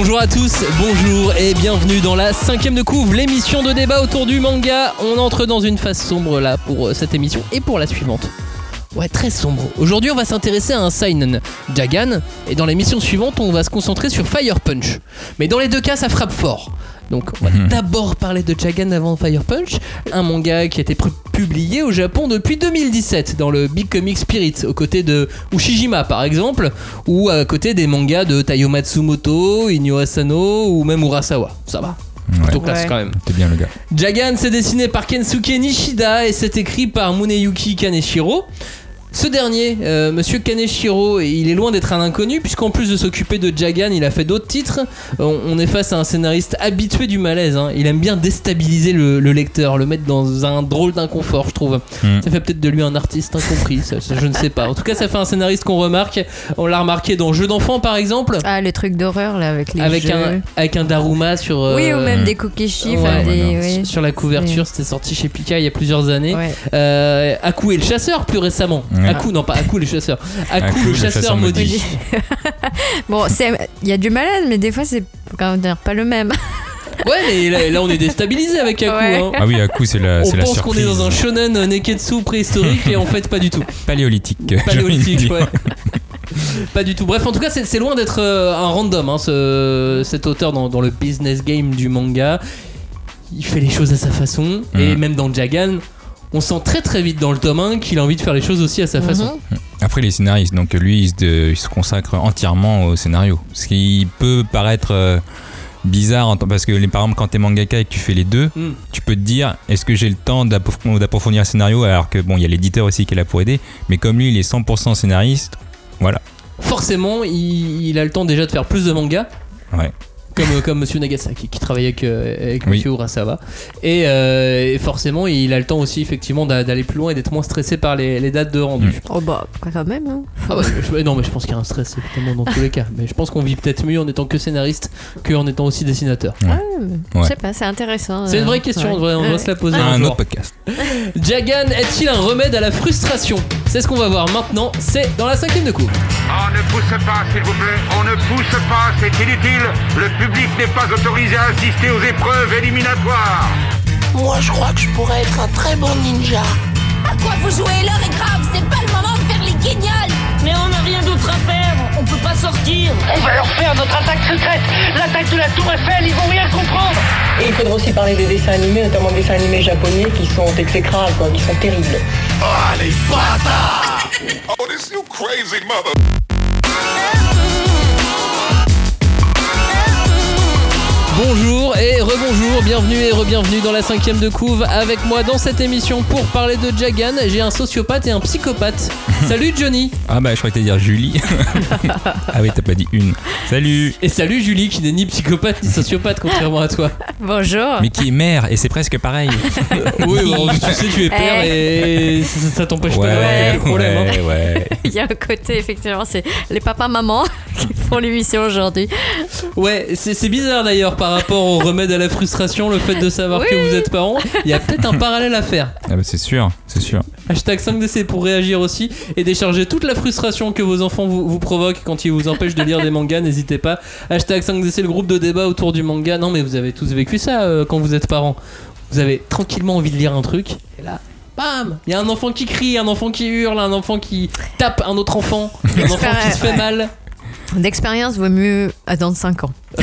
Bonjour à tous, bonjour et bienvenue dans la cinquième de couvre, l'émission de débat autour du manga. On entre dans une phase sombre là pour euh, cette émission et pour la suivante. Ouais, très sombre. Aujourd'hui, on va s'intéresser à un seinen, Jagan, et dans l'émission suivante, on va se concentrer sur Fire Punch. Mais dans les deux cas, ça frappe fort. Donc, on va Mhm. d'abord parler de Jagan avant Fire Punch, un manga qui a été publié au Japon depuis 2017 dans le Big Comic Spirit, aux côtés de Ushijima par exemple, ou à côté des mangas de Taiyo Matsumoto, Inyo Asano ou même Urasawa. Ça va. Plutôt classe Ouais. quand même. T'es bien le gars. Jagan, c'est dessiné par Kensuke Nishida et c'est écrit par Muneyuki Kaneshiro. Ce dernier, euh, Monsieur Kaneshiro, il est loin d'être un inconnu puisqu'en plus de s'occuper de Jagan, il a fait d'autres titres. On, on est face à un scénariste habitué du malaise. hein. Il aime bien déstabiliser le, le lecteur, le mettre dans un drôle d'inconfort, je trouve. Mm. Ça fait peut-être de lui un artiste incompris, ça, ça, je ne sais pas. En tout cas, ça fait un scénariste qu'on remarque. On l'a remarqué dans Jeux d'enfants par exemple, Ah, les trucs d'horreur là avec les avec jeux. un, avec un Daruma sur. Oui, ou euh, même des Kokeshi, ouais, enfin ouais, des. non, oui. sur la couverture, c'était sorti chez Pika il y a plusieurs années. Ouais. Euh, Aku et le chasseur plus récemment. Ouais. Aku, non pas Aku les chasseurs. Aku, Aku, le le chasseur, chasseur maudit. bon, c'est il y a du malade, mais des fois c'est quand même pas le même. Ouais, mais là, là, on est déstabilisé avec Aku. Ouais. hein. Ah oui, à coup, c'est la, On c'est la pense qu'on surprise. est dans un shonen euh, neketsu préhistorique et en fait pas du tout. Paléolithique. Paléolithique, ouais. Pas du tout. Bref, en tout cas, c'est loin d'être euh, un random, hein, ce- cet auteur dans, dans le business game du manga. Il fait les choses à sa façon. Et Mhm. même dans Jagan, on sent très très vite dans le tome 1 qu'il a envie de faire les choses aussi à sa façon. Mhm. Après, les scénaristes, donc lui, il se, il se consacre entièrement au scénario. Ce qui peut paraître euh, bizarre, en tant- parce que les- par exemple, quand t'es mangaka et que tu fais les deux, Mm. tu peux te dire est-ce que j'ai le temps d'approf- d'approfondir le scénario alors que bon, il y a l'éditeur aussi qui est là pour aider, mais comme lui, il est 100% scénariste, voilà. Forcément, il, il a le temps déjà de faire plus de mangas. Ouais. Comme, euh, comme Monsieur Nagasaki qui travaille avec, euh, avec Oui. Monsieur Urasawa. Et, euh, et forcément, il a le temps aussi effectivement d'a- d'aller plus loin et d'être moins stressé par les, les dates de rendu. Mm. Oh bah quand même. Hein. Ah ouais, je- non, mais je pense qu'il y a un stress évidemment dans tous les cas. Mais je pense qu'on vit peut-être mieux en étant que scénariste qu'en étant aussi dessinateur. Ouais, Ouais. Je sais pas, c'est intéressant. C'est une vraie question, ouais. on devrait, on devrait se la poser Un, un jour. autre podcast. Jagan est-il un remède à la frustration? C'est ce qu'on va voir maintenant, c'est dans la cinquième de cours. On ne pousse pas, s'il vous plaît. On ne pousse pas, c'est inutile. Le public n'est pas autorisé à assister aux épreuves éliminatoires. Moi, je crois que je pourrais être un très bon ninja. À quoi vous jouez? L'heure est grave, c'est pas le moment de faire les guignols Mais on n'a rien d'autre à faire, on peut pas sortir On va leur faire notre attaque secrète L'attaque de la Tour Eiffel, ils vont rien comprendre Et il faudra aussi parler des dessins animés, notamment des dessins animés japonais qui sont exécrables, quoi, qui sont terribles. Bonjour et rebonjour, bienvenue et re-bienvenue dans la cinquième de couve avec moi dans cette émission pour parler de Jagan. J'ai un sociopathe et un psychopathe. Salut Johnny Ah bah, je croyais que t'allais dire Julie. ah oui, t'as pas dit une. Salut et salut Julie qui n'est ni psychopathe ni sociopathe contrairement à toi. Bonjour. Mais qui est mère, et c'est presque pareil. Oui, bon, tu sais tu es père et ça, ça t'empêche pas Ouais, d'avoir problèmes. hein. ouais, ouais. Il y a un côté effectivement, c'est les papas-mamans qui font l'émission aujourd'hui. Ouais, c'est bizarre d'ailleurs par rapport au remède à la frustration, le fait de savoir que vous êtes parent. Il y a peut-être un parallèle à faire. Ah bah, c'est sûr, c'est sûr. Hashtag 5DC pour réagir aussi et décharger toute la frustration que vos enfants vous, vous provoquent quand ils vous empêchent de lire des mangas, n'hésitez pas. Hashtag 5DC, le groupe de débat autour du manga. Non mais vous avez tous vécu ça euh, quand vous êtes parents. Vous avez tranquillement envie de lire un truc et là... Bam Il y a un enfant qui crie, un enfant qui hurle, un enfant qui tape un autre enfant, un enfant qui se fait Ouais. mal. D'expérience vaut mieux attendre 5 ans.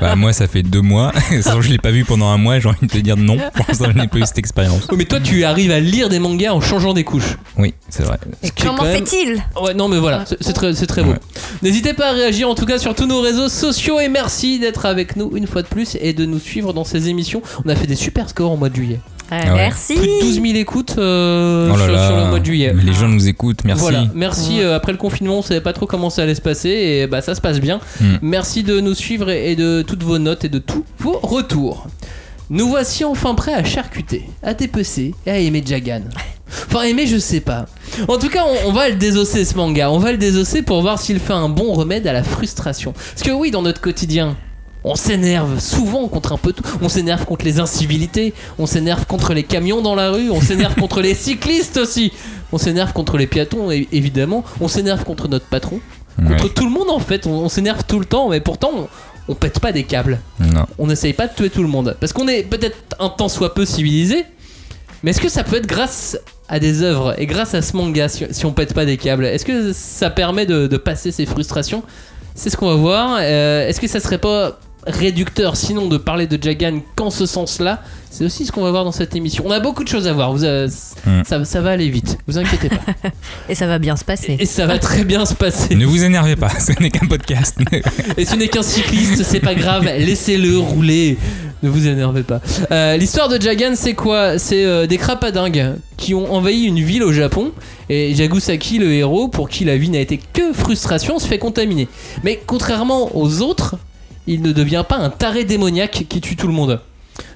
Bah, moi, ça fait deux mois. Sans je l'ai pas vu pendant un mois, j'ai envie de te dire non. Pour l'instant, je n'ai pas eu cette expérience. Oh, mais toi tu arrives à lire des mangas en changeant des couches. Oui, c'est vrai. Et Ce comment même- fait-il? Ouais, non, mais voilà, c'est très, c'est très beau. Ouais. N'hésitez pas à réagir en tout cas sur tous nos réseaux sociaux et merci d'être avec nous une fois de plus et de nous suivre dans ces émissions. On a fait des super scores au mois de juillet. Ouais, Ah ouais. Merci. Plus de 12 000 écoutes euh, Oh là sur, là. sur le mois de juillet. Les gens nous écoutent, merci. Voilà, merci. euh, après le confinement, on savait pas trop comment ça allait se passer et bah ça se passe bien. Mm. Merci de nous suivre et et de toutes vos notes et de tous vos retours. Nous voici enfin prêts à charcuter, à dépecer et à aimer Jagan. Enfin, aimer, je sais pas. En tout cas, on, on va le désosser ce manga. On va le désosser pour voir s'il fait un bon remède à la frustration. Parce que oui, dans notre quotidien, on s'énerve souvent contre un peu tout. On s'énerve contre les incivilités, on s'énerve contre les camions dans la rue, on s'énerve contre les cyclistes aussi, on s'énerve contre les piétons évidemment, on s'énerve contre notre patron, contre Ouais. tout le monde en fait, on, on s'énerve tout le temps, mais pourtant on pète pas des câbles. Non. On n'essaye pas de tuer tout le monde. Parce qu'on est peut-être un tant soit peu civilisé. Mais est-ce que ça peut être grâce à des œuvres et grâce à ce manga si, si on pète pas des câbles? Est-ce que ça permet de, de passer ces frustrations? C'est ce qu'on va voir. Euh, est-ce que ça serait pas réducteur sinon de parler de Jagan qu'en ce sens-là C'est aussi ce qu'on va voir dans cette émission. On a beaucoup de choses à voir. Vous, euh, Mm. ça, ça va aller vite. Vous inquiétez pas. Et ça va bien se passer. Et ça va très bien se passer. Ne vous énervez pas, ce n'est qu'un podcast. Et ce n'est qu'un cycliste, c'est pas grave, laissez-le rouler. Ne vous énervez pas. Euh, L'histoire de Jagan, c'est quoi? C'est euh, des crapadingues qui ont envahi une ville au Japon. Et Jagusaki, le héros, pour qui la vie n'a été que frustration, se fait contaminer. Mais contrairement aux autres, il ne devient pas un taré démoniaque qui tue tout le monde.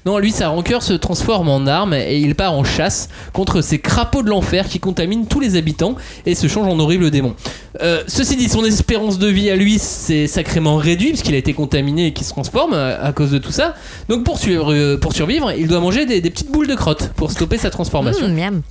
Non, lui, sa rancœur se transforme en arme et il part en chasse contre ces crapauds de l'enfer qui contaminent tous les habitants et se change en horrible démon. Euh, ceci dit, son espérance de vie à lui, c'est sacrément réduit puisqu'il a été contaminé et qu'il se transforme à, à cause de tout ça. Donc pour, euh, pour survivre, il doit manger des, des petites boules de crotte pour stopper sa transformation. Mmh, miam.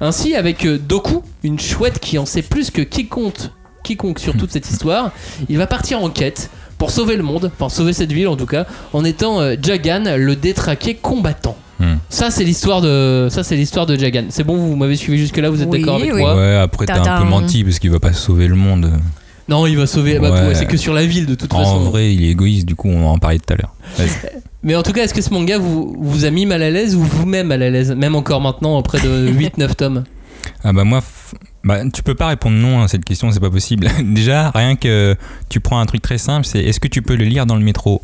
Ainsi, avec euh, Doku, une chouette qui en sait plus que quiconque, quiconque sur toute cette histoire, il va partir en quête pour sauver le monde, enfin sauver cette ville en tout cas, en étant euh, Jagan, le détraqué combattant. Hmm. Ça c'est l'histoire de ça c'est l'histoire de Jagan. C'est bon, vous m'avez suivi jusque là, vous êtes Oui, d'accord avec oui. moi? Ouais, après t'as un peu menti parce qu'il va pas sauver le monde. Non, il va sauver. bah, Ouais. ouais, c'est que sur la ville de toute En façon. vrai, il est égoïste, du coup, on en parlait tout à l'heure. Vas-y. Mais en tout cas, est-ce que ce manga vous, vous a mis mal à l'aise ou vous-même mal à l'aise, même encore maintenant auprès de 8-9 tomes? Ah bah moi, f- bah, tu peux pas répondre non à cette question, c'est pas possible. Déjà, rien que tu prends un truc très simple, c'est est-ce que tu peux le lire dans le métro?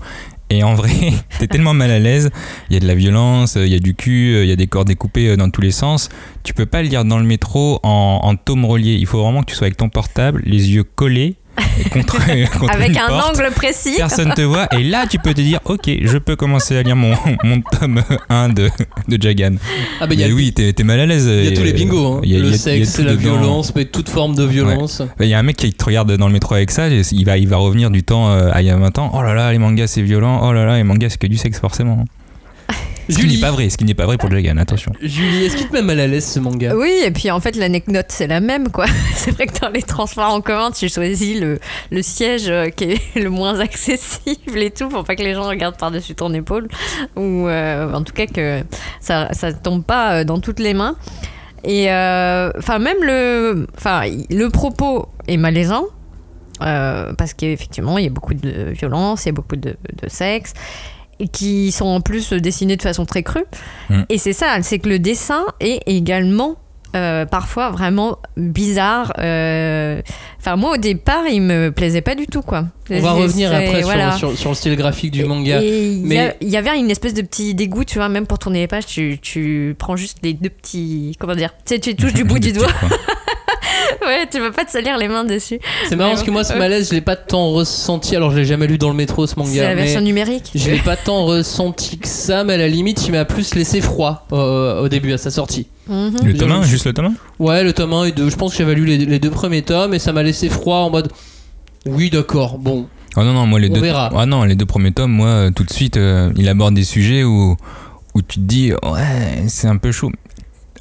Et en vrai, t'es tellement mal à l'aise, il y a de la violence, il y a du cul, il y a des corps découpés euh, dans tous les sens. Tu peux pas le lire dans le métro en, en tome relié. Il faut vraiment que tu sois avec ton portable, les yeux collés, contre, contre Avec une un porte. angle précis. Personne te voit, et là tu peux te dire, ok, je peux commencer à lire mon, mon tome 1 de, de Jagan. Ah bah il y a, Mais oui, t'es t'es mal à l'aise. il y a tous les bingos, hein. il y a- le il y a- il y a sexe, la dedans. violence, mais toute forme de violence. Il y a un mec qui te regarde dans le métro avec ça, il va, il va revenir du temps euh, à il y a 20 ans. Oh là là, les mangas c'est violent. Oh là là, les mangas c'est que du sexe forcément. Ce qui Julie, n'est pas vrai, ce qui n'est pas vrai pour Jagan, attention. Julie, est-ce qu'il te met mal à l'aise ce manga? Oui, et puis en fait, l'anecdote, c'est la même, quoi. C'est vrai que dans les transports en commun, tu choisis le, le siège euh, qui est le moins accessible et tout, pour pas que les gens regardent par-dessus ton épaule. Ou euh, en tout cas que ça, ça tombe pas euh, dans toutes les mains. Et euh, enfin, même le, enfin, le propos est malaisant. euh, parce qu'effectivement, il y a beaucoup de violence, il y a beaucoup de, de sexe, qui sont en plus dessinés de façon très crue. Mm. Et c'est ça, c'est que le dessin est également euh, parfois vraiment bizarre. euh, Enfin, moi au départ, il me plaisait pas du tout, quoi. On va revenir après sur- voilà. sur, sur le style graphique du Et- manga. Et il y, Mais- il y avait une espèce de petit dégoût, tu vois, même pour tourner les pages, tu, tu prends juste les deux petits. Comment dire Tu sais, tu touches du bout du doigt. Ouais, tu vas pas te salir les mains dessus. C'est marrant parce que moi ce malaise je l'ai pas tant ressenti alors je l'ai jamais lu dans le métro ce manga C'est la mais version numérique. je l'ai pas tant ressenti que ça mais à la limite il m'a plus laissé froid euh, au début à sa sortie. Mhm. Le tome 1, juste le tome 1 Ouais le tome 1 et 2 je pense que j'avais lu les, les deux premiers tomes et ça m'a laissé froid en mode oui d'accord bon Oh non, non, moi les On deux. verra. Ah non, les deux premiers tomes, moi, tout de suite, euh, il aborde des sujets où, où tu te dis, ouais, c'est un peu chaud.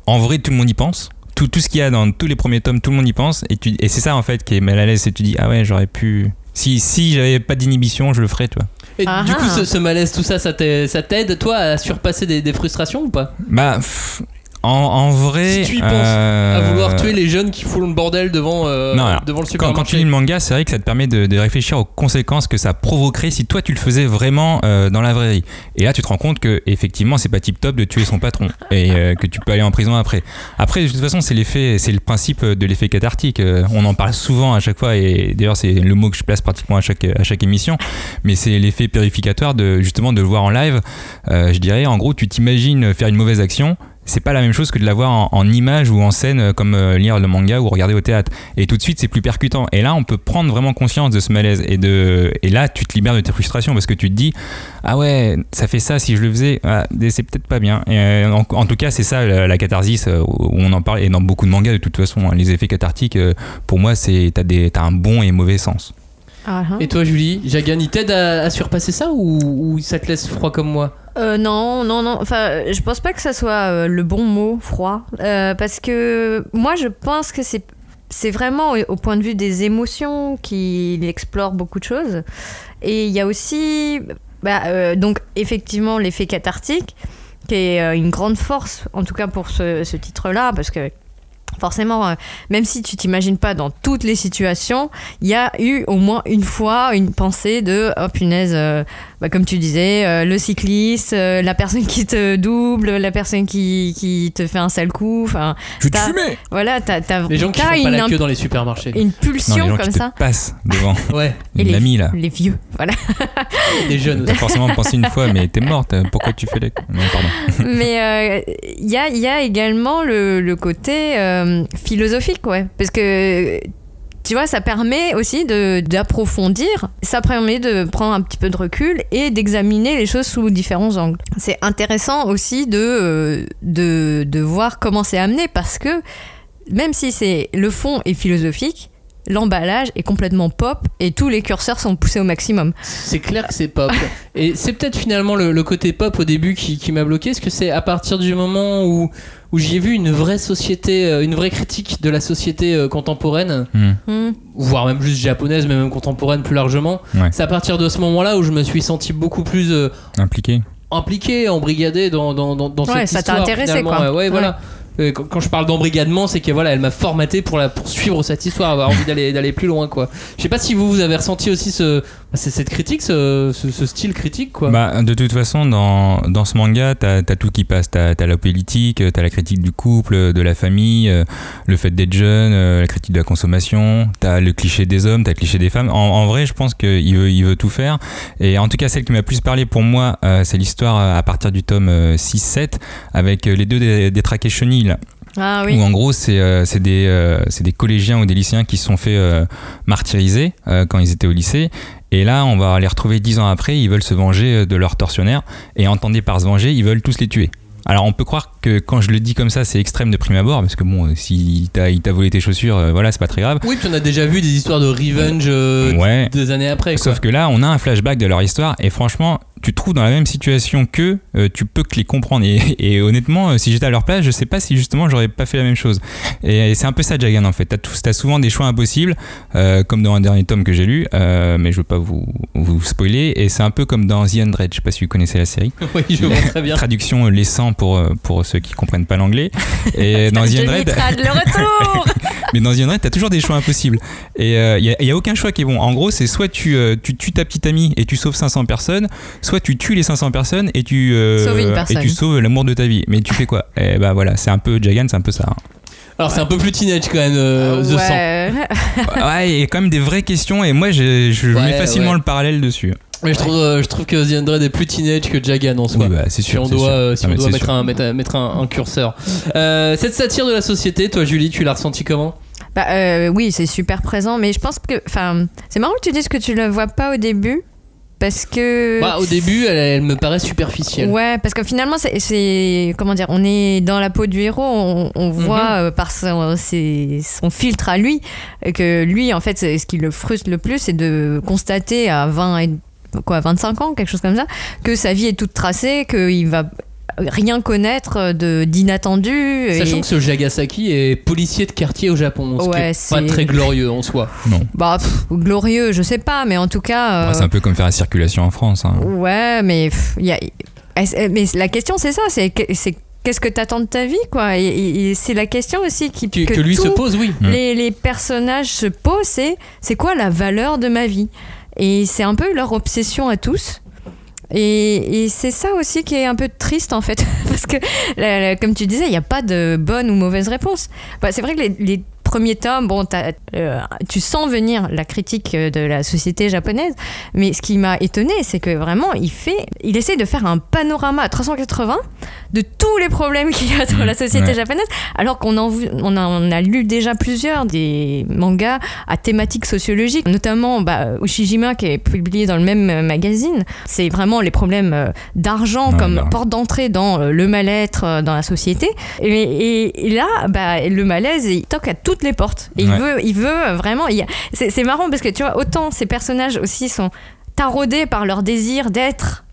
En vrai, tout le monde y pense. Tout, tout ce qu'il y a dans tous les premiers tomes, tout le monde y pense. Et, tu, et c'est ça, en fait, qui est mal à l'aise. Que tu dis, ah ouais, j'aurais pu. Si, si j'avais pas d'inhibition, je le ferais, tu vois. et Ah du coup ah. ce, ce malaise tout ça ça t'aide ça t'aide toi à surpasser des, des frustrations ou pas? Bah, pff, en, en vrai. Si tu y penses euh, à vouloir tuer les jeunes qui foutent le bordel devant euh, Non, alors, devant le supermarché quand tu lis le manga, c'est vrai que ça te permet de, de réfléchir aux conséquences que ça provoquerait si toi tu le faisais vraiment euh, dans la vraie vie. Et là, tu te rends compte que effectivement, c'est pas tip top de tuer son patron et que tu peux aller en prison après. Après, de toute façon, c'est l'effet, c'est le principe de l'effet cathartique. On en parle souvent à chaque fois et d'ailleurs, c'est le mot que je place pratiquement à chaque à chaque émission. Mais c'est l'effet purificatoire de justement de le voir en live. Je dirais, en gros, tu t'imagines faire une mauvaise action. C'est pas la même chose que de la voir en, en image ou en scène euh, comme euh, lire le manga ou regarder au théâtre. Et tout de suite, c'est plus percutant. Et là, on peut prendre vraiment conscience de ce malaise. Et, de, et là, tu te libères de tes frustrations parce que tu te dis Ah ouais, ça fait ça si je le faisais. Ah, c'est peut-être pas bien. Et, euh, en, en tout cas, c'est ça la, la catharsis où on en parle. Et dans beaucoup de mangas, de toute façon, hein, les effets cathartiques, pour moi, c'est t'as des- t'as un bon et mauvais sens. Ah, hein. Et toi Julie, Jagan il t'aide à, à surpasser ça ou, ou ça te laisse froid comme moi? Euh, non, non, non. Enfin, je pense pas que ça soit euh, le bon mot, froid. Euh, parce que moi, je pense que c'est c'est vraiment au, point de vue des émotions qu'il explore beaucoup de choses. Et il y a aussi, bah, donc effectivement, l'effet cathartique, qui est une grande force, en tout cas pour ce, ce titre-là, parce que forcément, même si tu t'imagines pas dans toutes les situations, il y a eu au moins une fois une pensée de oh punaise, bah, comme tu disais, euh, le cycliste, euh, la personne qui te double, la personne qui, qui te fait un sale coup. Enfin, Je vais te fumer voilà, t'as t'as- Les gens qui font pas une, la queue dans les supermarchés. une Non, pulsion les gens comme qui ça. te passent devant. Ouais, Et les, amie là. les vieux, voilà. les jeunes. T'as forcément pensé une fois, mais t'es morte. Pourquoi tu fais les. Non, pardon. Mais euh, il y, a, il y a également le, le côté euh, philosophique, ouais. Parce que, tu vois, ça permet aussi d'approfondir, ça permet de prendre un petit peu de recul et d'examiner les choses sous différents angles. C'est intéressant aussi de, euh, de, de voir comment c'est amené parce que même si c'est le fond est philosophique, l'emballage est complètement pop et tous les curseurs sont poussés au maximum. C'est clair que c'est pop. Et c'est peut-être finalement le, le côté pop au début qui, qui m'a bloqué. Est-ce que c'est à partir du moment où, où j'y ai vu une vraie société, euh, une vraie critique de la société euh, contemporaine, Hmm. Hmm. voire même juste japonaise, mais même contemporaine plus largement, Ouais. c'est à partir de ce moment-là où je me suis senti beaucoup plus euh, Impliqué. impliqué, embrigadé dans, dans, dans, dans Ouais, cette ça t'a intéressé, quoi. Ouais, ouais, voilà. Euh, Quand, je parle d'embrigadement, c'est que voilà, elle m'a formaté pour la pour suivre cette histoire, avoir envie d'aller plus loin, quoi. Je sais pas si vous vous avez ressenti aussi c'est cette critique, ce, style critique. Bah, de toute façon, dans, ce manga, t'as as tout qui passe. T'as as la politique, t'as la critique du couple, de la famille, euh, le fait d'être jeune, euh, la critique de la consommation, t'as le cliché des hommes, t'as le cliché des femmes. En, vrai, je pense qu'il veut, tout faire. Et en tout cas, celle qui m'a plus parlé pour moi, c'est l'histoire à partir du tome euh, 6-7 avec les deux des, des traqués chenilles. Là. Ah oui. Où en gros, c'est euh, c'est des, euh, c'est des collégiens ou des lycéens qui se sont fait euh, martyriser euh, quand ils étaient au lycée. Et là, on va les retrouver dix ans après, ils veulent se venger de leurs tortionnaires. Et entendez par se venger, ils veulent tous les tuer. Alors on peut croire que quand je le dis comme ça, c'est extrême de prime abord, parce que bon, si t'as- il t'a volé tes chaussures, euh, voilà, c'est pas très grave. Oui, puis on a déjà vu des histoires de revenge euh, Ouais. des années après, quoi. Sauf que là, on a un flashback de leur histoire, et franchement, tu te trouves dans la même situation qu'eux, euh, tu peux que les comprendre. Et, et honnêtement, euh, si j'étais à leur place, je sais pas si justement j'aurais pas fait la même chose. Et, et c'est un peu ça, Jagan, en fait. T'as, t'as souvent des choix impossibles, euh, comme dans un dernier tome que j'ai lu, euh, mais je veux pas vous, vous spoiler. Et c'est un peu comme dans The Undread, je sais pas si vous connaissez la série. oui, je vois très bien. Traduction laissant pour, pour ceux qui comprennent pas l'anglais. Et dans The. Trad, le retour Mais dans The Unread, t'as toujours des choix impossibles. Et il n'y a, y a aucun choix qui est bon. En gros, c'est soit tu, tu tues ta petite amie et tu sauves 500 personnes, soit tu tues les 500 personnes et tu, euh, Sauves une et tu sauves l'amour de ta vie. Mais tu fais quoi Et bah voilà, c'est un peu Jagan, c'est un peu ça. hein. Alors c'est un peu plus teenage quand même, euh, The 100. ouais. ouais, il y a quand même des vraies questions et moi, je, je Ouais, mets facilement ouais. le parallèle dessus. Mais je trouve, euh, je trouve que The est plus teenage que Jagan en soi. Oui, bah, c'est si sûr. on c'est doit, sûr. euh, si Ah, on mais doit c'est mettre, sûr. un, mettre, mettre un, un curseur. Euh, cette satire de la société, toi Julie, tu l'as ressenti comment? Bah, euh, oui, c'est super présent, mais je pense que. Enfin, c'est marrant que tu dises que tu le vois pas au début. Parce que. bah, Au début, elle, elle me paraît superficielle. Ouais, parce que finalement, c'est-. Comment dire On est dans la peau du héros, on, on voit euh, par son, ses- son filtre à lui que lui, en fait, ce qui le frustre le plus, c'est de constater à 20 et. Quoi, 25 ans, quelque chose comme ça, que sa vie est toute tracée, qu'il va rien connaître de d'inattendu. Sachant et- que ce Jagasaki est policier de quartier au Japon, ce qui Ouais, est pas très glorieux en soi. Non. Bah, pff, glorieux, je sais pas, mais en tout cas. euh, Ouais, c'est un peu comme faire la circulation en France. hein. Ouais, mais pff, y a- est-ce- mais la question c'est ça, c'est que- c'est qu'est-ce que t'attends de ta vie, quoi? Et, et- et c'est la question aussi qui Que, que lui se pose, oui. Mm. Les, les personnages se posent, c'est c'est quoi la valeur de ma vie? Et c'est un peu leur obsession à tous. Et, c'est ça aussi qui est un peu triste en fait, parce que comme tu disais, il n'y a pas de bonne ou mauvaise réponse. Bah, c'est vrai que les premiers tomes, bon, euh, tu sens venir la critique euh, de la société japonaise, mais ce qui m'a étonné, c'est que vraiment, il fait, il essaie de faire un panorama à 380 de tous les problèmes qu'il y a dans Mmh, la société ouais. japonaise, alors qu'on en, on a, lu déjà plusieurs des mangas à thématique sociologique, notamment bah, Ushijima qui est publié dans le même euh, magazine. C'est vraiment les problèmes d'argent Ouais, comme porte d'entrée dans le mal-être dans la société. Et, et- et là, bah, le malaise, il toque à toutes les portes. Et il veut, il veut euh, vraiment. il c'est marrant parce que tu vois, autant ces personnages aussi sont taraudés par leur désir d'être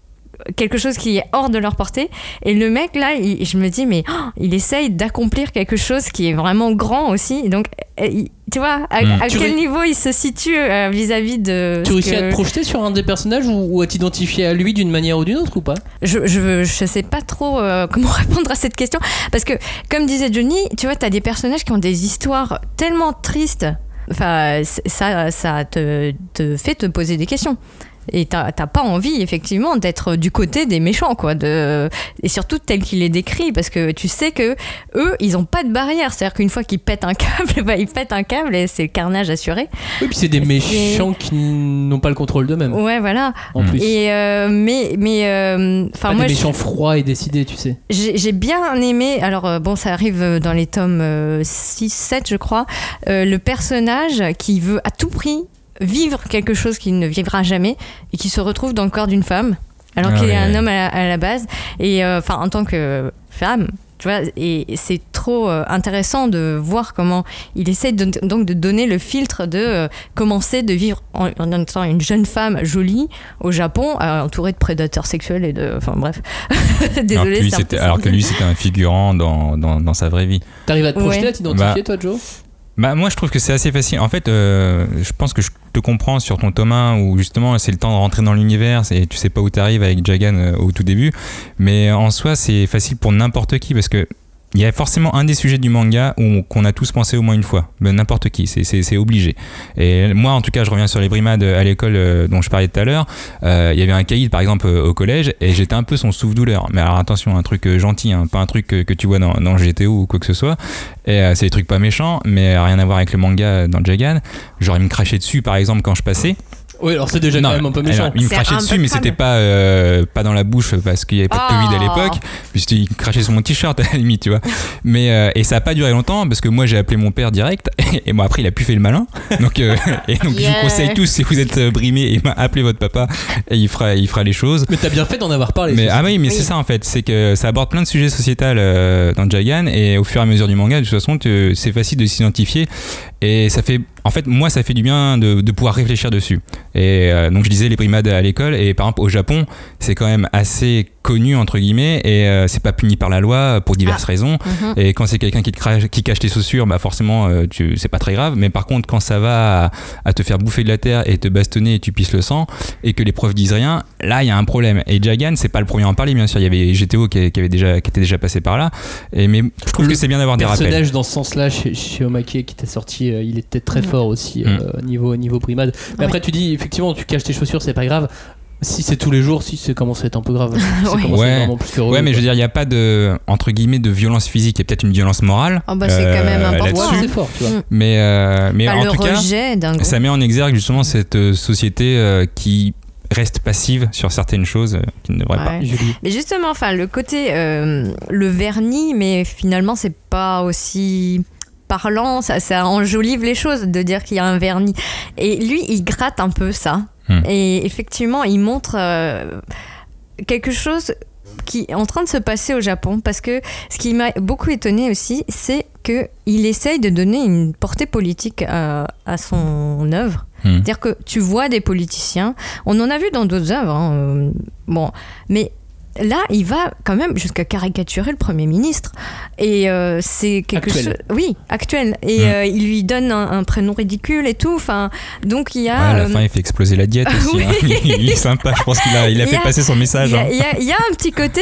quelque chose qui est hors de leur portée. Et le mec, là, il- je me dis, mais oh, il essaye d'accomplir quelque chose qui est vraiment grand aussi. Donc, il- tu vois, à, Mm. à Tu quel ré- niveau il se situe euh, vis-à-vis de. Tu réussis à que- te projeter sur un des personnages ou, ou à t'identifier à lui d'une manière ou d'une autre ou pas? Je, je, je sais pas trop euh, comment répondre à cette question. Parce que, comme disait Johnny, tu vois, t'as des personnages qui ont des histoires tellement tristes. Enfin, ça, ça te, te fait te poser des questions. Et t'as pas envie, effectivement, d'être du côté des méchants, quoi. De... Et surtout tel qu'il est décrit, parce que tu sais que eux, ils ont pas de barrière. C'est-à-dire qu'une fois qu'ils pètent un câble, bah, ils pètent un câble et c'est le carnage assuré. Oui, puis c'est des méchants qui n'ont pas le contrôle d'eux-mêmes Ouais, voilà. en plus. Et euh, mais, mais, euh, Pas moi, des je- méchants froids et décidés, tu sais. J'ai bien aimé, alors euh, bon, ça arrive euh, dans les tomes 6-7, je crois, euh, le personnage qui veut à tout prix vivre quelque chose qu'il ne vivra jamais et qui se retrouve dans le corps d'une femme, alors Ah qu'il est ouais, un ouais. homme à la, à la base. Et euh, enfin, en tant que femme, tu vois, et c'est trop euh, intéressant de voir comment il essaie de- donc de donner le filtre de euh, commencer de vivre en, en étant une jeune femme jolie au Japon, euh, entourée de prédateurs sexuels et de. Enfin bref. alors, que lui, c'était, alors que lui, c'était un figurant dans, dans, dans sa vraie vie. T'arrives à te Ouais. projeter, à t'identifier, Bah. toi, Joe? Bah moi je trouve que c'est assez facile. En fait, euh, je pense que je te comprends sur ton tome 1 où justement c'est le temps de rentrer dans l'univers et tu sais pas où t'arrives avec Jagan euh, au tout début. Mais en soi c'est facile pour n'importe qui parce que il y a forcément un des sujets du manga qu'on a tous pensé au moins une fois. Ben, n'importe qui, c'est, obligé. Et moi en tout cas je reviens sur les brimades à l'école euh, dont je parlais tout à l'heure. Euh, Il y avait un caïd par exemple euh, au collège et j'étais un peu son souffle-douleur. Mais alors attention, un truc gentil, hein, pas un truc que, tu vois dans, dans GTO ou quoi que ce soit. Et c'est des trucs pas méchants, mais rien à voir avec le manga dans Jagan. J'aurais me craché dessus par exemple quand je passais. Oui, alors c'est déjà Non, quand même un peu alors, méchant. il me crachait dessus, mais c'était pas, euh, pas dans la bouche parce qu'il n'y avait pas de Covid à Oh. l'époque. Puisqu'il crachait sur mon t-shirt à la limite, tu vois. Mais, euh, et ça a pas duré longtemps parce que moi j'ai appelé mon père direct et moi après il a pu faire le malin. Donc, euh, et donc je vous conseille tous si vous êtes brimés et appelez votre papa et il fera, il fera les choses. Mais t'as bien fait d'en avoir parlé. Mais, ah oui, mais Oui. c'est ça en fait, c'est que ça aborde plein de sujets sociétals euh, dans Jagan et au fur et à mesure du manga, de toute façon, c'est facile de s'identifier et ça fait, en fait, moi, ça fait du bien de, de pouvoir réfléchir dessus. Et euh, donc, je disais les brimades à l'école et par exemple au Japon, c'est quand même assez connu entre guillemets et euh, c'est pas puni par la loi pour diverses raisons. Mhm. Et quand c'est quelqu'un qui te crache- qui cache tes chaussures, bah forcément, euh, tu, c'est pas très grave. Mais par contre, quand ça va à, à te faire bouffer de la terre et te bastonner et tu pisses le sang et que les profs disent rien, là il y a un problème. Et Jagan, c'est pas le premier à en parler, bien sûr. Il y avait GTO qui, qui avait déjà, qui était déjà passé par là. Et mais je trouve Le que c'est bien d'avoir des rappels. personnage dans ce sens-là chez, chez Omake qui était sorti, euh, il était très Mm. Fort aussi euh, niveau niveau primade. Mais Ouais. après tu dis effectivement tu caches tes chaussures, c'est pas grave. Si c'est tous les jours, si c'est commence à être un peu grave. C'est Ouais. plus relou, Ouais, mais je veux dire, il n'y a pas de entre guillemets de violence physique. Il y a peut-être une violence morale. Ah bah, c'est quand même important. Ouais, là-dessus. c'est fort, tu vois. Mm. Mais euh, mais en le tout cas, rejet ça met en exergue justement cette euh, société euh, qui reste passive sur certaines choses euh, qui ne devraient pas. Julie. Mais justement, enfin, le côté euh, le vernis, mais finalement, c'est pas aussi parlant. Ça, ça enjolive les choses de dire qu'il y a un vernis. Et lui, il gratte un peu ça. Hmm. Et effectivement, il montre euh, quelque chose qui est en train de se passer au Japon. Parce que ce qui m'a beaucoup étonné aussi, c'est qu'il essaye de donner une portée politique à, à son œuvre. Hmm. C'est-à-dire que tu vois des politiciens, on en a vu dans d'autres œuvres, hein, euh, bon, mais là, il va quand même jusqu'à caricaturer le Premier ministre. Et euh, c'est quelque Actuel. chose. Oui, actuel. Et euh, il lui donne un, un prénom ridicule et tout. Enfin, donc il y a. Ouais, à la euh, fin, il fait exploser la diète aussi. Oui. hein. Il, il est sympa, je pense qu'il a, il a Il fait a- passer son message. il y, a, hein. il y a- il y a un petit côté,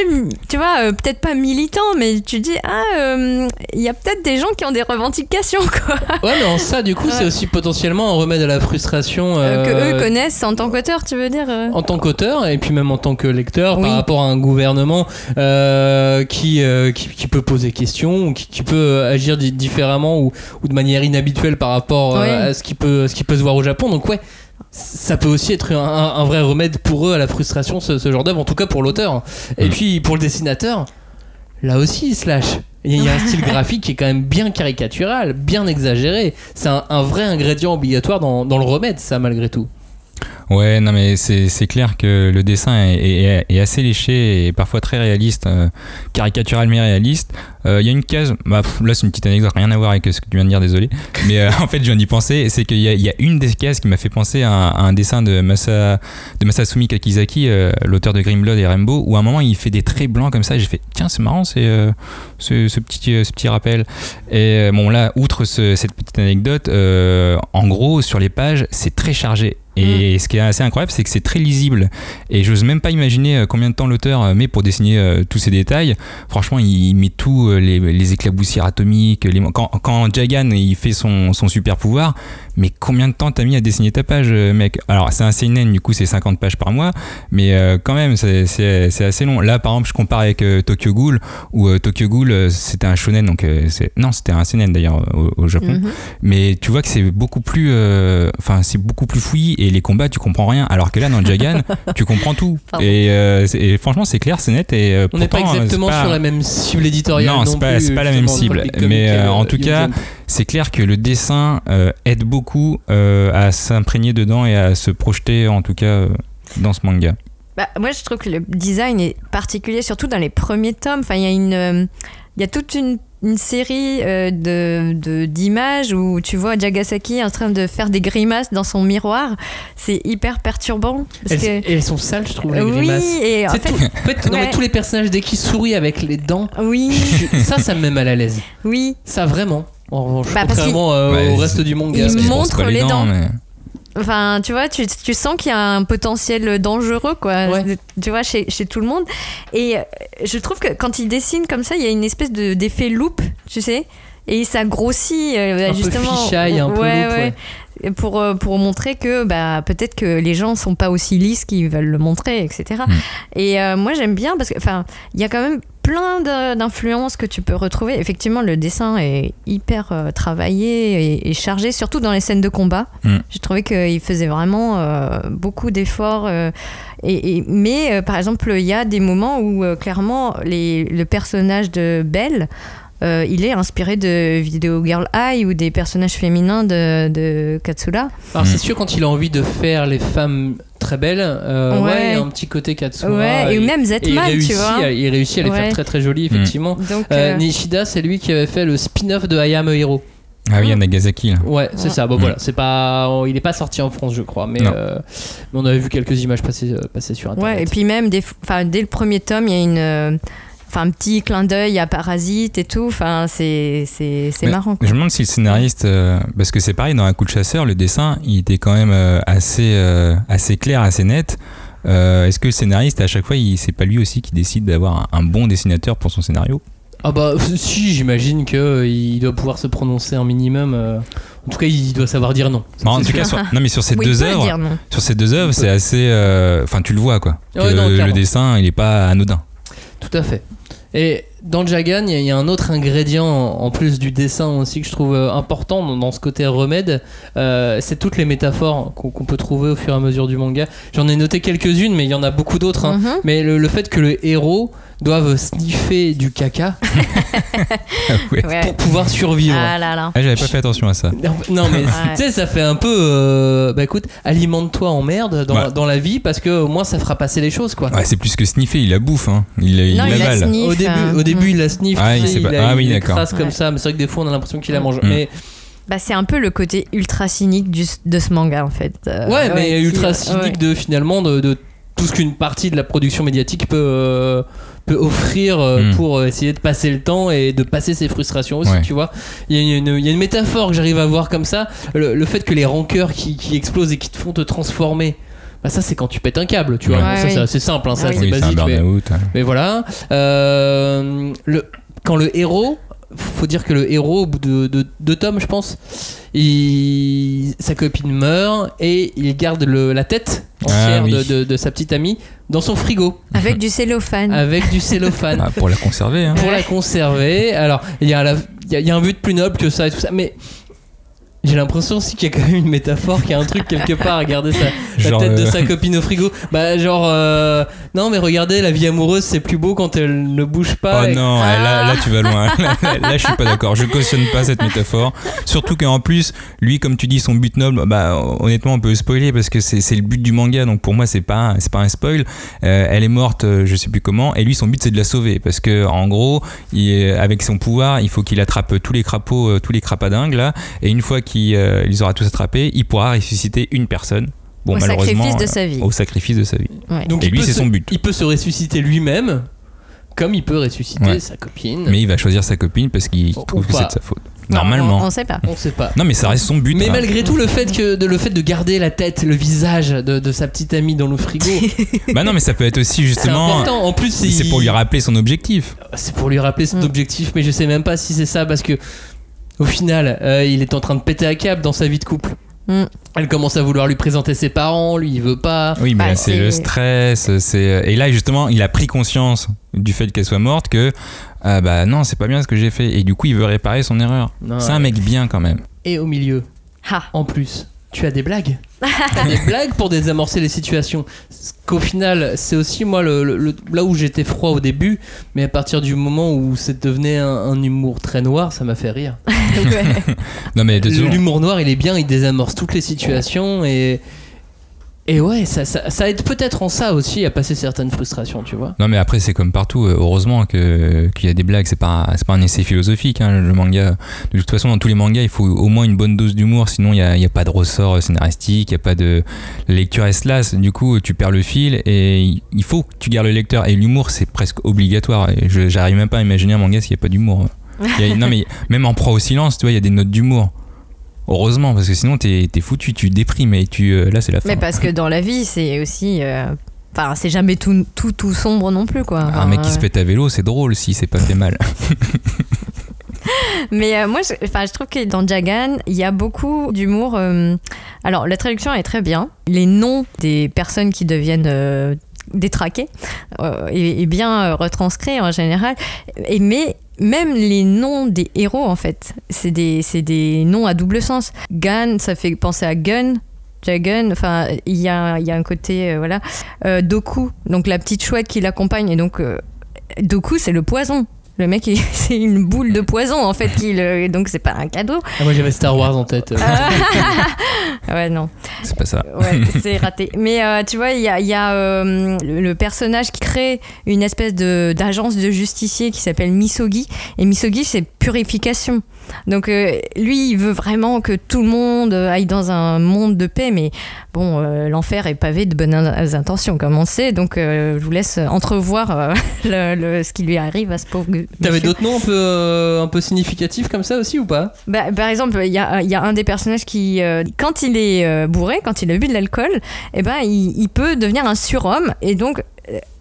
tu vois, euh, peut-être pas militant, mais tu dis, ah, euh, il y a peut-être des gens qui ont des revendications, quoi, Ouais, mais en ça, du coup, c'est aussi potentiellement un remède à la frustration. euh, que eux connaissent en tant qu'auteur, tu veux dire euh en tant qu'auteur et puis même en tant que lecteur Oui. par rapport à un gouvernement euh, qui, euh, qui, qui peut poser question ou qui, qui peut agir di- différemment ou, ou de manière inhabituelle par rapport euh, Oui. à ce qui, peut, ce qui peut se voir au Japon. Donc ouais, ça peut aussi être un, vrai remède pour eux à la frustration, ce, ce genre d'œuvre, en tout cas pour l'auteur. Et Mm. puis pour le dessinateur, là aussi il se lâche. Il y a un style graphique qui est quand même bien caricatural, bien exagéré. C'est un, un vrai ingrédient obligatoire dans, dans le remède, ça, malgré tout. Ouais, non, mais c'est clair que le dessin est, est- est assez léché et parfois très réaliste, euh, caricatural mais réaliste. Euh, Il y a une case, bah, pff, là c'est une petite anecdote, rien à voir avec ce que tu viens de dire, désolé. Mais euh, en fait, je viens d'y penser, c'est qu'il y, a- il y a une des cases qui m'a fait penser à, un- à un dessin de, Masa, de Masasumi Kakizaki, euh, l'auteur de Grimlood et Rainbow, où à un moment il fait des traits blancs comme ça. et J'ai fait, tiens, c'est marrant, c'est ce, ce petit, ce petit rappel. Et bon, là, outre ce- cette petite anecdote, en gros, sur les pages, c'est très chargé. Et ce qui est assez incroyable, c'est que c'est très lisible. Et j'ose même pas imaginer euh, combien de temps l'auteur euh, met pour dessiner euh, tous ces détails. Franchement, il met tout, les, les éclaboussières atomiques. Les... Quand, quand Jagan il fait son, son super pouvoir, mais combien de temps t'as mis à dessiner ta page, mec? Alors, c'est un seinen, du coup, c'est 50 pages par mois, mais quand même, c'est- assez long. Là, par exemple, je compare avec Tokyo Ghoul, où Tokyo Ghoul, c'était un shonen, donc non, c'était un seinen d'ailleurs au, au Japon. Mhm. Mais tu vois que c'est beaucoup plus, euh, enfin, c'est beaucoup plus fouillis et les combats, tu comprends rien. Alors que là, dans Jagan, tu comprends tout. Et, euh, et franchement, c'est clair, c'est net. Et euh, On n'est pas pourtant, exactement pas- sur la même cible éditoriale. Non, Non, c'est pas- la même cible. Mais, euh, en tout cas. C'est clair que le dessin euh, aide beaucoup euh, à s'imprégner dedans et à se projeter, en tout cas, euh, dans ce manga. Bah, moi, je trouve que le design est particulier, surtout dans les premiers tomes. Enfin, il y a une, euh, il y a toute une, une série euh, de d'images où tu vois Jagasaki en train de faire des grimaces dans son miroir. C'est hyper perturbant. Parce Elles, que, et elles sont sales, je trouve, les oui, grimaces. et en C'est fait, tout- en fait, non, mais ouais. tous les personnages, dès qu'ils sourient avec les dents, oui, ça, ça me met mal à l'aise. oui. Ça, vraiment. En revanche, Bah, contrairement euh, Ouais, au reste du manga. il Parce qu'ils se montre brossent pas les dents. mais- Enfin, tu vois, tu, tu sens qu'il y a un potentiel dangereux, quoi. Ouais. Tu vois, chez, chez tout le monde. Et euh, je trouve que quand il dessine comme ça, il y a une espèce de- d'effet loupe, tu sais. Et ça grossit, euh, Un peu justement. fichaille, un peu Ouais, loupe, ouais. Pour, euh, pour montrer que bah, peut-être que les gens sont pas aussi lisses qu'ils veulent le montrer, etc. Et euh, moi, j'aime bien parce que, enfin, il y a quand même plein d'influences que tu peux retrouver. Effectivement, le dessin est hyper euh, travaillé et, et chargé, surtout dans les scènes de combat. Mm. J'ai trouvé qu'il faisait vraiment euh, beaucoup d'efforts. euh, et, et- mais par exemple, il y a des moments où clairement les, le personnage de Belle, euh, il est inspiré de Video Girl Eye ou des personnages féminins de, de Katsura. Alors, Mm. c'est sûr, quand il a envie de faire les femmes très belles, euh, ouais. Ouais. il y a un petit côté Katsura. ouais, et il- même et il Zetman, tu réussit, vois. à, il réussit à les Ouais. faire très très jolies, effectivement. Donc, Euh, euh, Nishida, c'est lui qui avait fait le spin-off de I Am a Hero. Ah oui, il y a Nagasaki. Là. Ouais, c'est ça. Bon, Mm. voilà, c'est pas, il est pas sorti en France, je crois, mais, euh, mais on avait vu quelques images passer, passer sur internet. Ouais, et puis même des, dès le premier tome, il y a une, euh, enfin, un petit clin d'œil à Parasite et tout. Enfin, c'est, c'est, c'est marrant. quoi. Je me demande si le scénariste, euh, parce que c'est pareil, dans Un coup de chasseur, le dessin, il était quand même euh, assez, euh, assez clair, assez net. Euh, Est-ce que le scénariste, à chaque fois, il- c'est pas lui aussi qui décide d'avoir un, un bon dessinateur pour son scénario? Ah bah si, j'imagine que il doit pouvoir se prononcer un minimum. euh, en tout cas, il doit savoir dire non. Bon, En tout cas, sur, non, mais sur ces Oui, deux œuvres, sur ces deux œuvres, c'est assez, euh, enfin, tu le vois quoi. Ouais, Que non, le dessin, il est pas anodin. Tout à fait. Et dans Jagan, il y a- il y, a un autre ingrédient en plus du dessin aussi que je trouve euh, important dans, dans ce côté remède. euh, c'est toutes les métaphores qu'on peut trouver au fur et à mesure du manga. J'en ai noté quelques-unes, mais il y en a beaucoup d'autres. hein. Mhm. Mais le, le fait que le héros doive sniffer du caca Ouais. Ouais. pour pouvoir survivre. Ah là là. Ah, j'avais pas fait attention à ça. Non, Non mais Ouais. tu sais ça fait un peu euh, bah écoute alimente-toi en merde dans, Ouais. dans la vie parce que au moins ça fera passer les choses quoi. Ouais, c'est plus que sniffer, il la bouffe, hein. il, il Non, il la sniff. Au début, euh, au début mm. il la sniffe, Ah, il pas- il, a- ah oui, d'accord. écrase comme ça, mais c'est vrai que des fois on a l'impression qu'il la mange. Mm. Mais Bah, c'est un peu le côté ultra cynique du, de ce manga en fait. Euh, ouais, mais ultra ouais. cynique de finalement de, de tout ce qu'une partie de la production médiatique peut, euh, peut offrir euh, Mm. pour euh, essayer de passer le temps et de passer ses frustrations aussi, Ouais. tu vois. Il y, a une, il y a une métaphore que j'arrive à voir comme ça, le, le fait que les rancœurs qui, qui explosent et qui te font te transformer. Bah ça c'est quand tu pètes un câble, tu vois. Ouais, Bon, ça oui. c'est assez simple, hein, c'est oui. Un basique. mais- hein. mais voilà. Euh, le, quand le héros, faut dire que le héros, au bout de de- deux tomes, je pense, il, sa copine meurt et il garde le, la tête entière Ah oui. de, de- de sa petite amie dans son frigo Avec du cellophane. avec du cellophane Ah, pour la conserver. Hein. pour la conserver. Alors, il y, a la- il y a- il y a un but plus noble que ça et tout ça, mais J'ai l'impression aussi qu'il y a quand même une métaphore, qu'il y a un truc quelque part. Regardez ça, la tête de euh, sa copine au frigo. Bah, genre, euh, non, mais regardez, la vie amoureuse, c'est plus beau quand elle ne bouge pas. Oh Et- non, Ah. là, là tu vas loin. Là, là, là, je suis pas d'accord. Je cautionne pas cette métaphore. Surtout qu'en plus, lui, comme tu dis, son but noble, bah honnêtement, on peut spoiler parce que c'est le but du manga. Donc pour moi, c'est pas c'est pas un spoil. Euh, elle est morte, je sais plus comment, et lui, son but c'est de la sauver parce que en gros, il avec son pouvoir, il faut qu'il attrape tous les crapauds, tous les crapadingues là, et une fois qu'il euh, les aura tous attrapés, il pourra ressusciter une personne. Bon, Au malheureusement, sacrifice de euh, sa vie. Au sacrifice de sa vie. Ouais. Donc Et lui, c'est son but. Il peut se ressusciter lui-même, comme il peut ressusciter Ouais. sa copine. Mais il va choisir sa copine parce qu'il Ou trouve que c'est de sa faute. Non, Normalement. On, on sait pas. On sait pas. Non, mais ça reste son but. Mais hein. malgré tout, le fait, que, de, le fait de garder la tête, le visage de, de sa petite amie dans le frigo, Bah non, mais ça peut être aussi c'est justement. important. En plus, C'est pour lui rappeler son objectif. C'est pour lui rappeler son Mm. objectif, mais je sais même pas si c'est ça parce que au final, euh, il est en train de péter à câble dans sa vie de couple. Mm. Elle commence à vouloir lui présenter ses parents, lui il veut pas. Oui, mais Bah, c'est le stress. C'est et là justement, il a pris conscience du fait qu'elle soit morte que ah bah non, c'est pas bien ce que j'ai fait. Et du coup, il veut réparer son erreur. C'est un mec bien quand même. Et au milieu, Ha. en plus, tu as des blagues. T'as des blagues pour désamorcer les situations. Qu'au final, c'est aussi moi le, le- le- là où j'étais froid au début, mais à partir du moment où c'est devenu un, un humour très noir, ça m'a fait rire. Ouais. Non mais L'humour noir, il est bien, il désamorce toutes les situations et et ouais, ça, ça, ça aide peut-être en ça aussi à passer certaines frustrations, tu vois. Non mais après c'est comme partout. euh, Heureusement que qu'il y a des blagues. C'est pas c'est pas un essai philosophique. hein, le manga. De toute façon, dans tous les mangas, il faut au moins une bonne dose d'humour. Sinon, il y a, il y a pas de ressort scénaristique. Il y a pas de la lecture est lasse. Du coup, tu perds le fil et il faut que tu gardes le lecteur. Et l'humour, c'est presque obligatoire. Et je j'arrive même pas à imaginer un manga s'il y a pas d'humour. Il y a- non mais même en proie au silence, tu vois, il y a des notes d'humour. Heureusement, parce que sinon t'es es foutu, tu déprimes et tu euh, là c'est la fin. Mais parce que dans la vie, c'est aussi. euh, Enfin, c'est jamais tout, tout, tout sombre non plus, quoi. un Enfin, mec qui se pète à vélo, c'est drôle si c'est pas fait mal. Mais euh, moi, je, je trouve que dans Jagan, il y a beaucoup d'humour. euh, alors, la traduction est très bien. Les noms des personnes qui deviennent euh, détraquées est, est bien retranscrit en général. Et, mais même les noms des héros, en fait, c'est des, des noms à double sens. Gan, ça fait penser à gun. Jagan, enfin, il y a, il y a un côté, euh, voilà. Euh, Doku, donc la petite chouette qui l'accompagne, et donc euh, Doku, c'est le poison. Le mec, c'est une boule de poison en fait, qui le- donc c'est pas un cadeau. Ah, moi j'avais Star Wars en tête. Ah ouais, non, C'est pas ça. ouais, c'est raté. Mais euh, tu vois, il y a, il y a, euh, le, le personnage qui crée une espèce de d'agence de justicier qui s'appelle Misogi. Et Misogi, c'est purification. Donc euh, lui, il veut vraiment que tout le monde aille dans un monde de paix, mais bon, euh, l'enfer est pavé de bonnes in- intentions, comme on sait. Donc euh, je vous laisse entrevoir le- le- ce qui lui arrive à ce pauvre. T'avais d'autres noms un peu, un peu significatifs comme ça aussi ou pas? Bah, par exemple, il y a, il y a un des personnages qui, quand il est bourré, quand il a bu de l'alcool, eh ben, il, il peut devenir un surhomme. Et donc,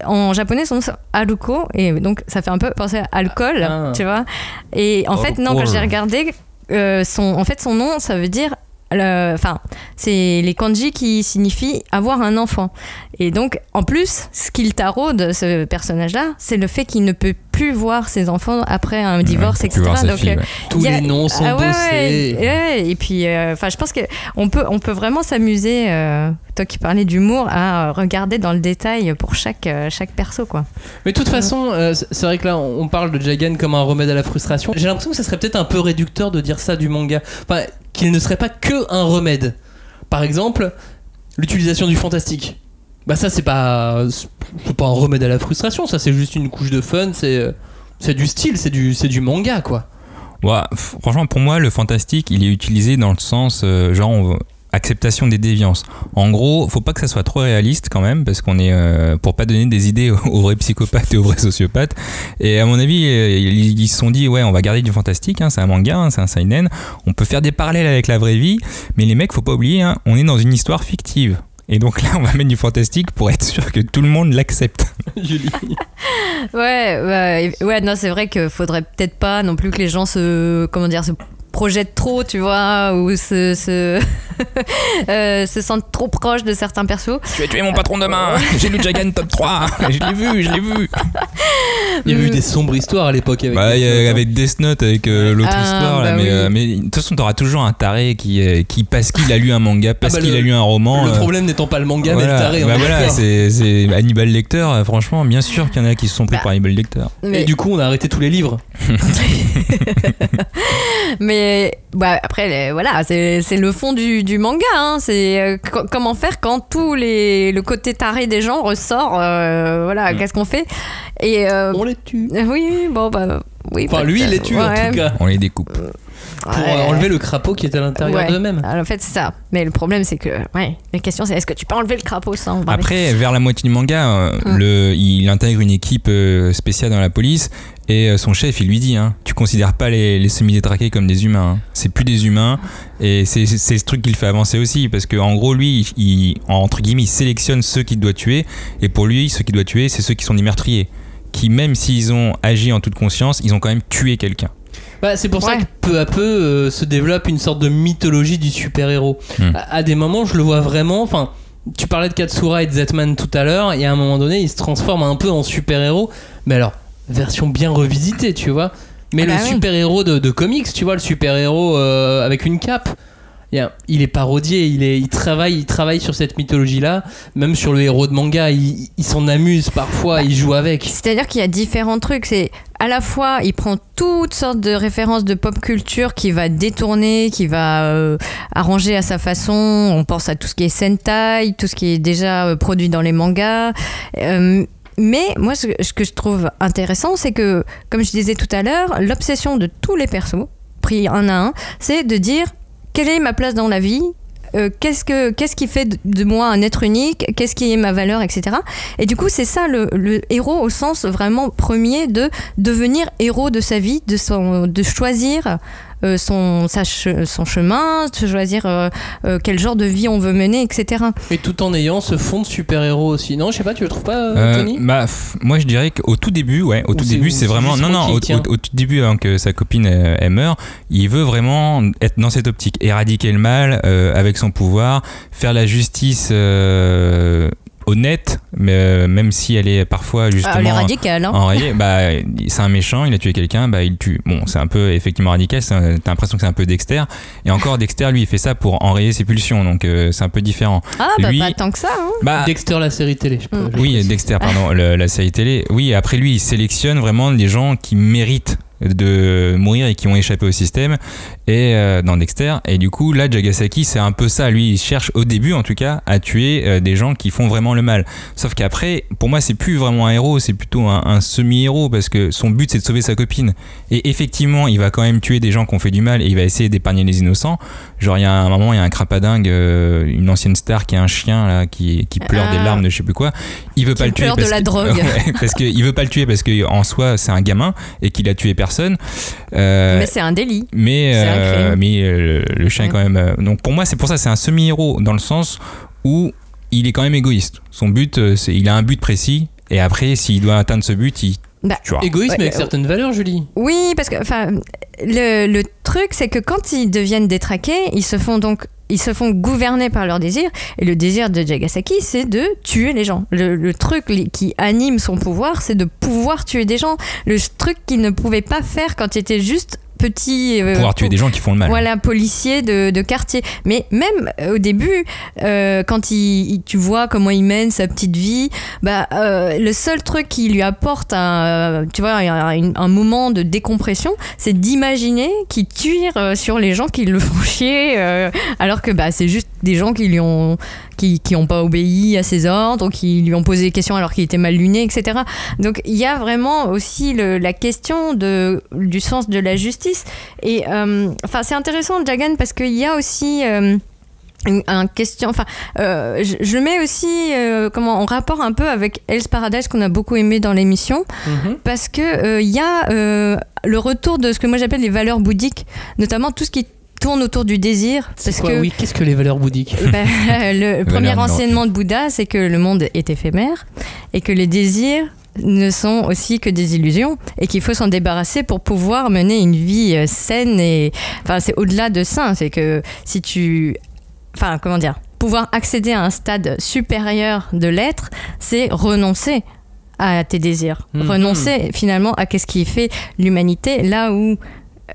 en japonais, son nom c'est Haruko. Et donc, ça fait un peu penser à alcool, Ah. tu vois. Et en fait, non, quand j'ai regardé, euh, son, en fait, son nom, ça veut dire. Enfin, c'est les kanji qui signifient avoir un enfant. Et donc, en plus, ce qu'il taraude, ce personnage-là, c'est le fait qu'il ne peut plus voir ses enfants après un divorce, Ouais, etc. Donc, euh, ouais. Tous a- les noms sont ah ouais, bossés. ouais, ouais. et puis, euh, enfin, je pense que on peut, on peut vraiment s'amuser. euh, toi qui parlais d'humour, à regarder dans le détail pour chaque, chaque perso, quoi. Mais de toute façon, euh, c'est vrai que là, on on parle de Jagan comme un remède à la frustration. J'ai l'impression que ça serait peut-être un peu réducteur de dire ça du manga. Enfin, qu'il ne serait pas que un remède. Par exemple, l'utilisation du fantastique. Bah ça, c'est pas, pas un remède à la frustration. Ça, c'est juste une couche de fun. C'est, c'est du style. C'est du, c'est manga, quoi. Ouais, franchement, pour moi, le fantastique, il est utilisé dans le sens euh, genre acceptation des déviances. En gros, faut pas que ça soit trop réaliste quand même, parce qu'on est euh, pour pas donner des idées aux, vrais psychopathes et aux vrais sociopathes. Et à mon avis, euh, ils, ils se sont dit ouais, on va garder du fantastique. hein, c'est un manga, hein, c'est un seinen. On peut faire des parallèles avec la vraie vie, mais les mecs, faut pas oublier, hein, on est dans une histoire fictive. Et donc là, on va mettre du fantastique pour être sûr que tout le monde l'accepte. Julie. Ouais, ouais, ouais, non, c'est vrai qu'il faudrait peut-être pas non plus que les gens se, comment dire, se projettent trop, tu vois, ou se, se, euh, se sentent trop proches de certains persos. Tu vas tuer mon patron demain. J'ai lu Jagan top 3. Je l'ai vu, je l'ai vu. Il y avait eu des sombres histoires à l'époque avec. Bah, Death il y a- Note, hein. avec Death Note, avec euh, l'autre Ah, histoire, là, bah mais, oui. euh, mais de toute façon, t'auras toujours un taré qui, euh, qui parce qu'il a lu un manga, parce bah, qu'il a lu un roman. Le euh, problème n'étant pas le manga, mais le taré. Bah voilà, c'est c'est Hannibal Lecter, euh, franchement, bien sûr qu'il y en a qui se sont pris Bah. par Hannibal Lecter. Et Mais, du coup, on a arrêté tous les livres. mais bah, après, les- voilà, c'est c'est le fond du, du manga. hein. C'est euh, co- comment faire quand tout les, le côté taré des gens ressort. euh, voilà, Mm. qu'est-ce qu'on fait? Et euh, On les tue. oui, bon, bah. Oui, Enfin, lui, il les peut-être. tue en tout cas. On les découpe. Pour Ouais. euh, enlever le crapaud qui est à l'intérieur Ouais. d'eux-mêmes. En fait, c'est ça. Mais le problème, c'est que, ouais, la question, c'est est-ce que tu peux enlever le crapaud sans Après, vers la moitié du manga, euh, Mm. le, il intègre une équipe euh, spéciale dans la police et son chef, il lui dit hein, Tu considères pas les, les semi-détraqués comme des humains. hein. C'est plus des humains. Et c'est ce truc qui le fait avancer aussi. Parce qu'en gros, lui, il, entre guillemets, il sélectionne ceux qu'il doit tuer. Et pour lui, ceux qu'il doit tuer, c'est ceux qui sont des meurtriers. Qui, même s'ils ont agi en toute conscience, ils ont quand même tué quelqu'un. Bah, c'est pour ça que peu à peu euh, se développe une sorte de mythologie du super-héros. Hmm. À, à des moments, je le vois vraiment. Enfin, tu parlais de Katsura et de Zetman tout à l'heure, et à un moment donné, il se transforme un peu en super-héros. Mais alors, version bien revisitée, tu vois. Mais Ah le bah oui. super-héros de, de comics, tu vois, le super-héros euh, avec une cape. Il, est parodié, il, travaille, il travaille sur cette mythologie-là, même sur le héros de manga, il, s'en amuse parfois, il joue avec. C'est-à-dire qu'il y a différents trucs. C'est à la fois, il prend toutes sortes de références de pop culture qu'il va détourner, qu'il va euh, arranger à sa façon. On pense à tout ce qui est Sentai, tout ce qui est déjà euh, produit dans les mangas. Euh, mais moi, ce, ce que je trouve intéressant, c'est que, comme je disais tout à l'heure, l'obsession de tous les persos, pris un à un, c'est de dire quelle est ma place dans la vie euh, qu'est-ce, que, qu'est-ce qui fait de- moi un être unique Qu'est-ce qui est ma valeur, etc. Et du coup, c'est ça le, le héros au sens vraiment premier de devenir héros de sa vie, de, son, de choisir euh, son, sa che- son chemin, de choisir euh, euh, quel genre de vie on veut mener, etc. Et tout en ayant ce fond de super-héros aussi. Non, je sais pas, tu le trouves pas, euh, Tony? bah, moi je dirais qu'au tout début, ouais, au Ou tout début, c'est vraiment non non, au, tiens. au- au tout début avant que sa copine elle meure, il veut vraiment être dans cette optique, éradiquer le mal euh, avec son pouvoir, faire la justice euh, honnête, mais euh, même si elle est parfois justement Ah, les radicales, hein. enrayée, bah c'est un méchant, il a tué quelqu'un, bah il tue. Bon, c'est un peu effectivement radical, c'est un- t'as l'impression que c'est un peu Dexter, et encore Dexter lui il fait ça pour enrayer ses pulsions, donc euh, c'est un peu différent. Ah, bah Lui- pas tant que ça. hein. Bah, Dexter, la série télé, je peux. Oui. Dexter, pardon, le- la série télé. Oui, après lui, il sélectionne vraiment des gens qui méritent de mourir et qui ont échappé au système et euh, dans Dexter. Et du coup là Jagasaki c'est un peu ça. Lui il cherche au début en tout cas à tuer euh, des gens qui font vraiment le mal. Sauf qu'après pour moi c'est plus vraiment un héros c'est plutôt un, un semi-héros parce que son but c'est de sauver sa copine. Et effectivement il va quand même tuer des gens qui ont fait du mal et il va essayer d'épargner les innocents. Genre il y a un moment il y a un crapadingue euh, une ancienne star qui a un chien là qui, qui pleure des Ah. larmes de je sais plus quoi. Il veut pas le tuer pleure de parce la que- drogue. Ouais, parce qu'il veut pas le tuer parce que en soi c'est un gamin et qu'il a tué personne Euh, Mais c'est un délit. mais un euh, mais euh, le chien est quand même donc pour moi c'est pour ça c'est un semi-héros dans le sens où il est quand même égoïste. Son but c'est il a un but précis et après s'il doit atteindre ce but il Bah, tu vois. Égoïsme Ouais, avec euh, certaines valeurs, Julie. Oui, parce que enfin, le, le truc, c'est que quand ils deviennent détraqués, ils se font donc ils se font gouverner par leur désir. Et le désir de Jagasaki, c'est de tuer les gens. Le, le truc qui anime son pouvoir, c'est de pouvoir tuer des gens. Le truc qu'il ne pouvait pas faire quand il était juste euh, pouvoir tuer des gens qui font le mal Voilà, policier de, de quartier. Mais même euh, au début, euh, quand il, il- tu vois comment il mène sa petite vie, bah, euh, le seul truc qui lui apporte un, tu vois, un, un moment de décompression, c'est d'imaginer qu'il tire sur les gens qui le font chier, euh, alors que bah, c'est juste des gens qui lui ont qui, qui ont pas obéi à ses ordres, ou qui lui ont posé des questions alors qu'il était mal luné, etc. Donc il y a vraiment aussi le- la question de, du sens de la justice. Et euh, enfin, c'est intéressant, Jagan, parce qu'il y a aussi. euh, une- un question, enfin, euh, je, je mets aussi euh, comment en rapport un peu avec Hell's Paradise qu'on a beaucoup aimé dans l'émission, Mhm. parce que euh, il y a le retour de ce que moi j'appelle les valeurs bouddhiques, notamment tout ce qui tourne autour du désir, C'est parce quoi, que oui, qu'est-ce que les valeurs bouddhiques ben, le premier enseignement de Bouddha, c'est que le monde est éphémère et que les désirs ne sont aussi que des illusions et qu'il faut s'en débarrasser pour pouvoir mener une vie euh, saine et enfin c'est au-delà de ça, c'est que si tu enfin comment dire, pouvoir accéder à un stade supérieur de l'être, c'est renoncer à tes désirs. Mhm. Renoncer finalement à qu'est-ce qui fait l'humanité, là où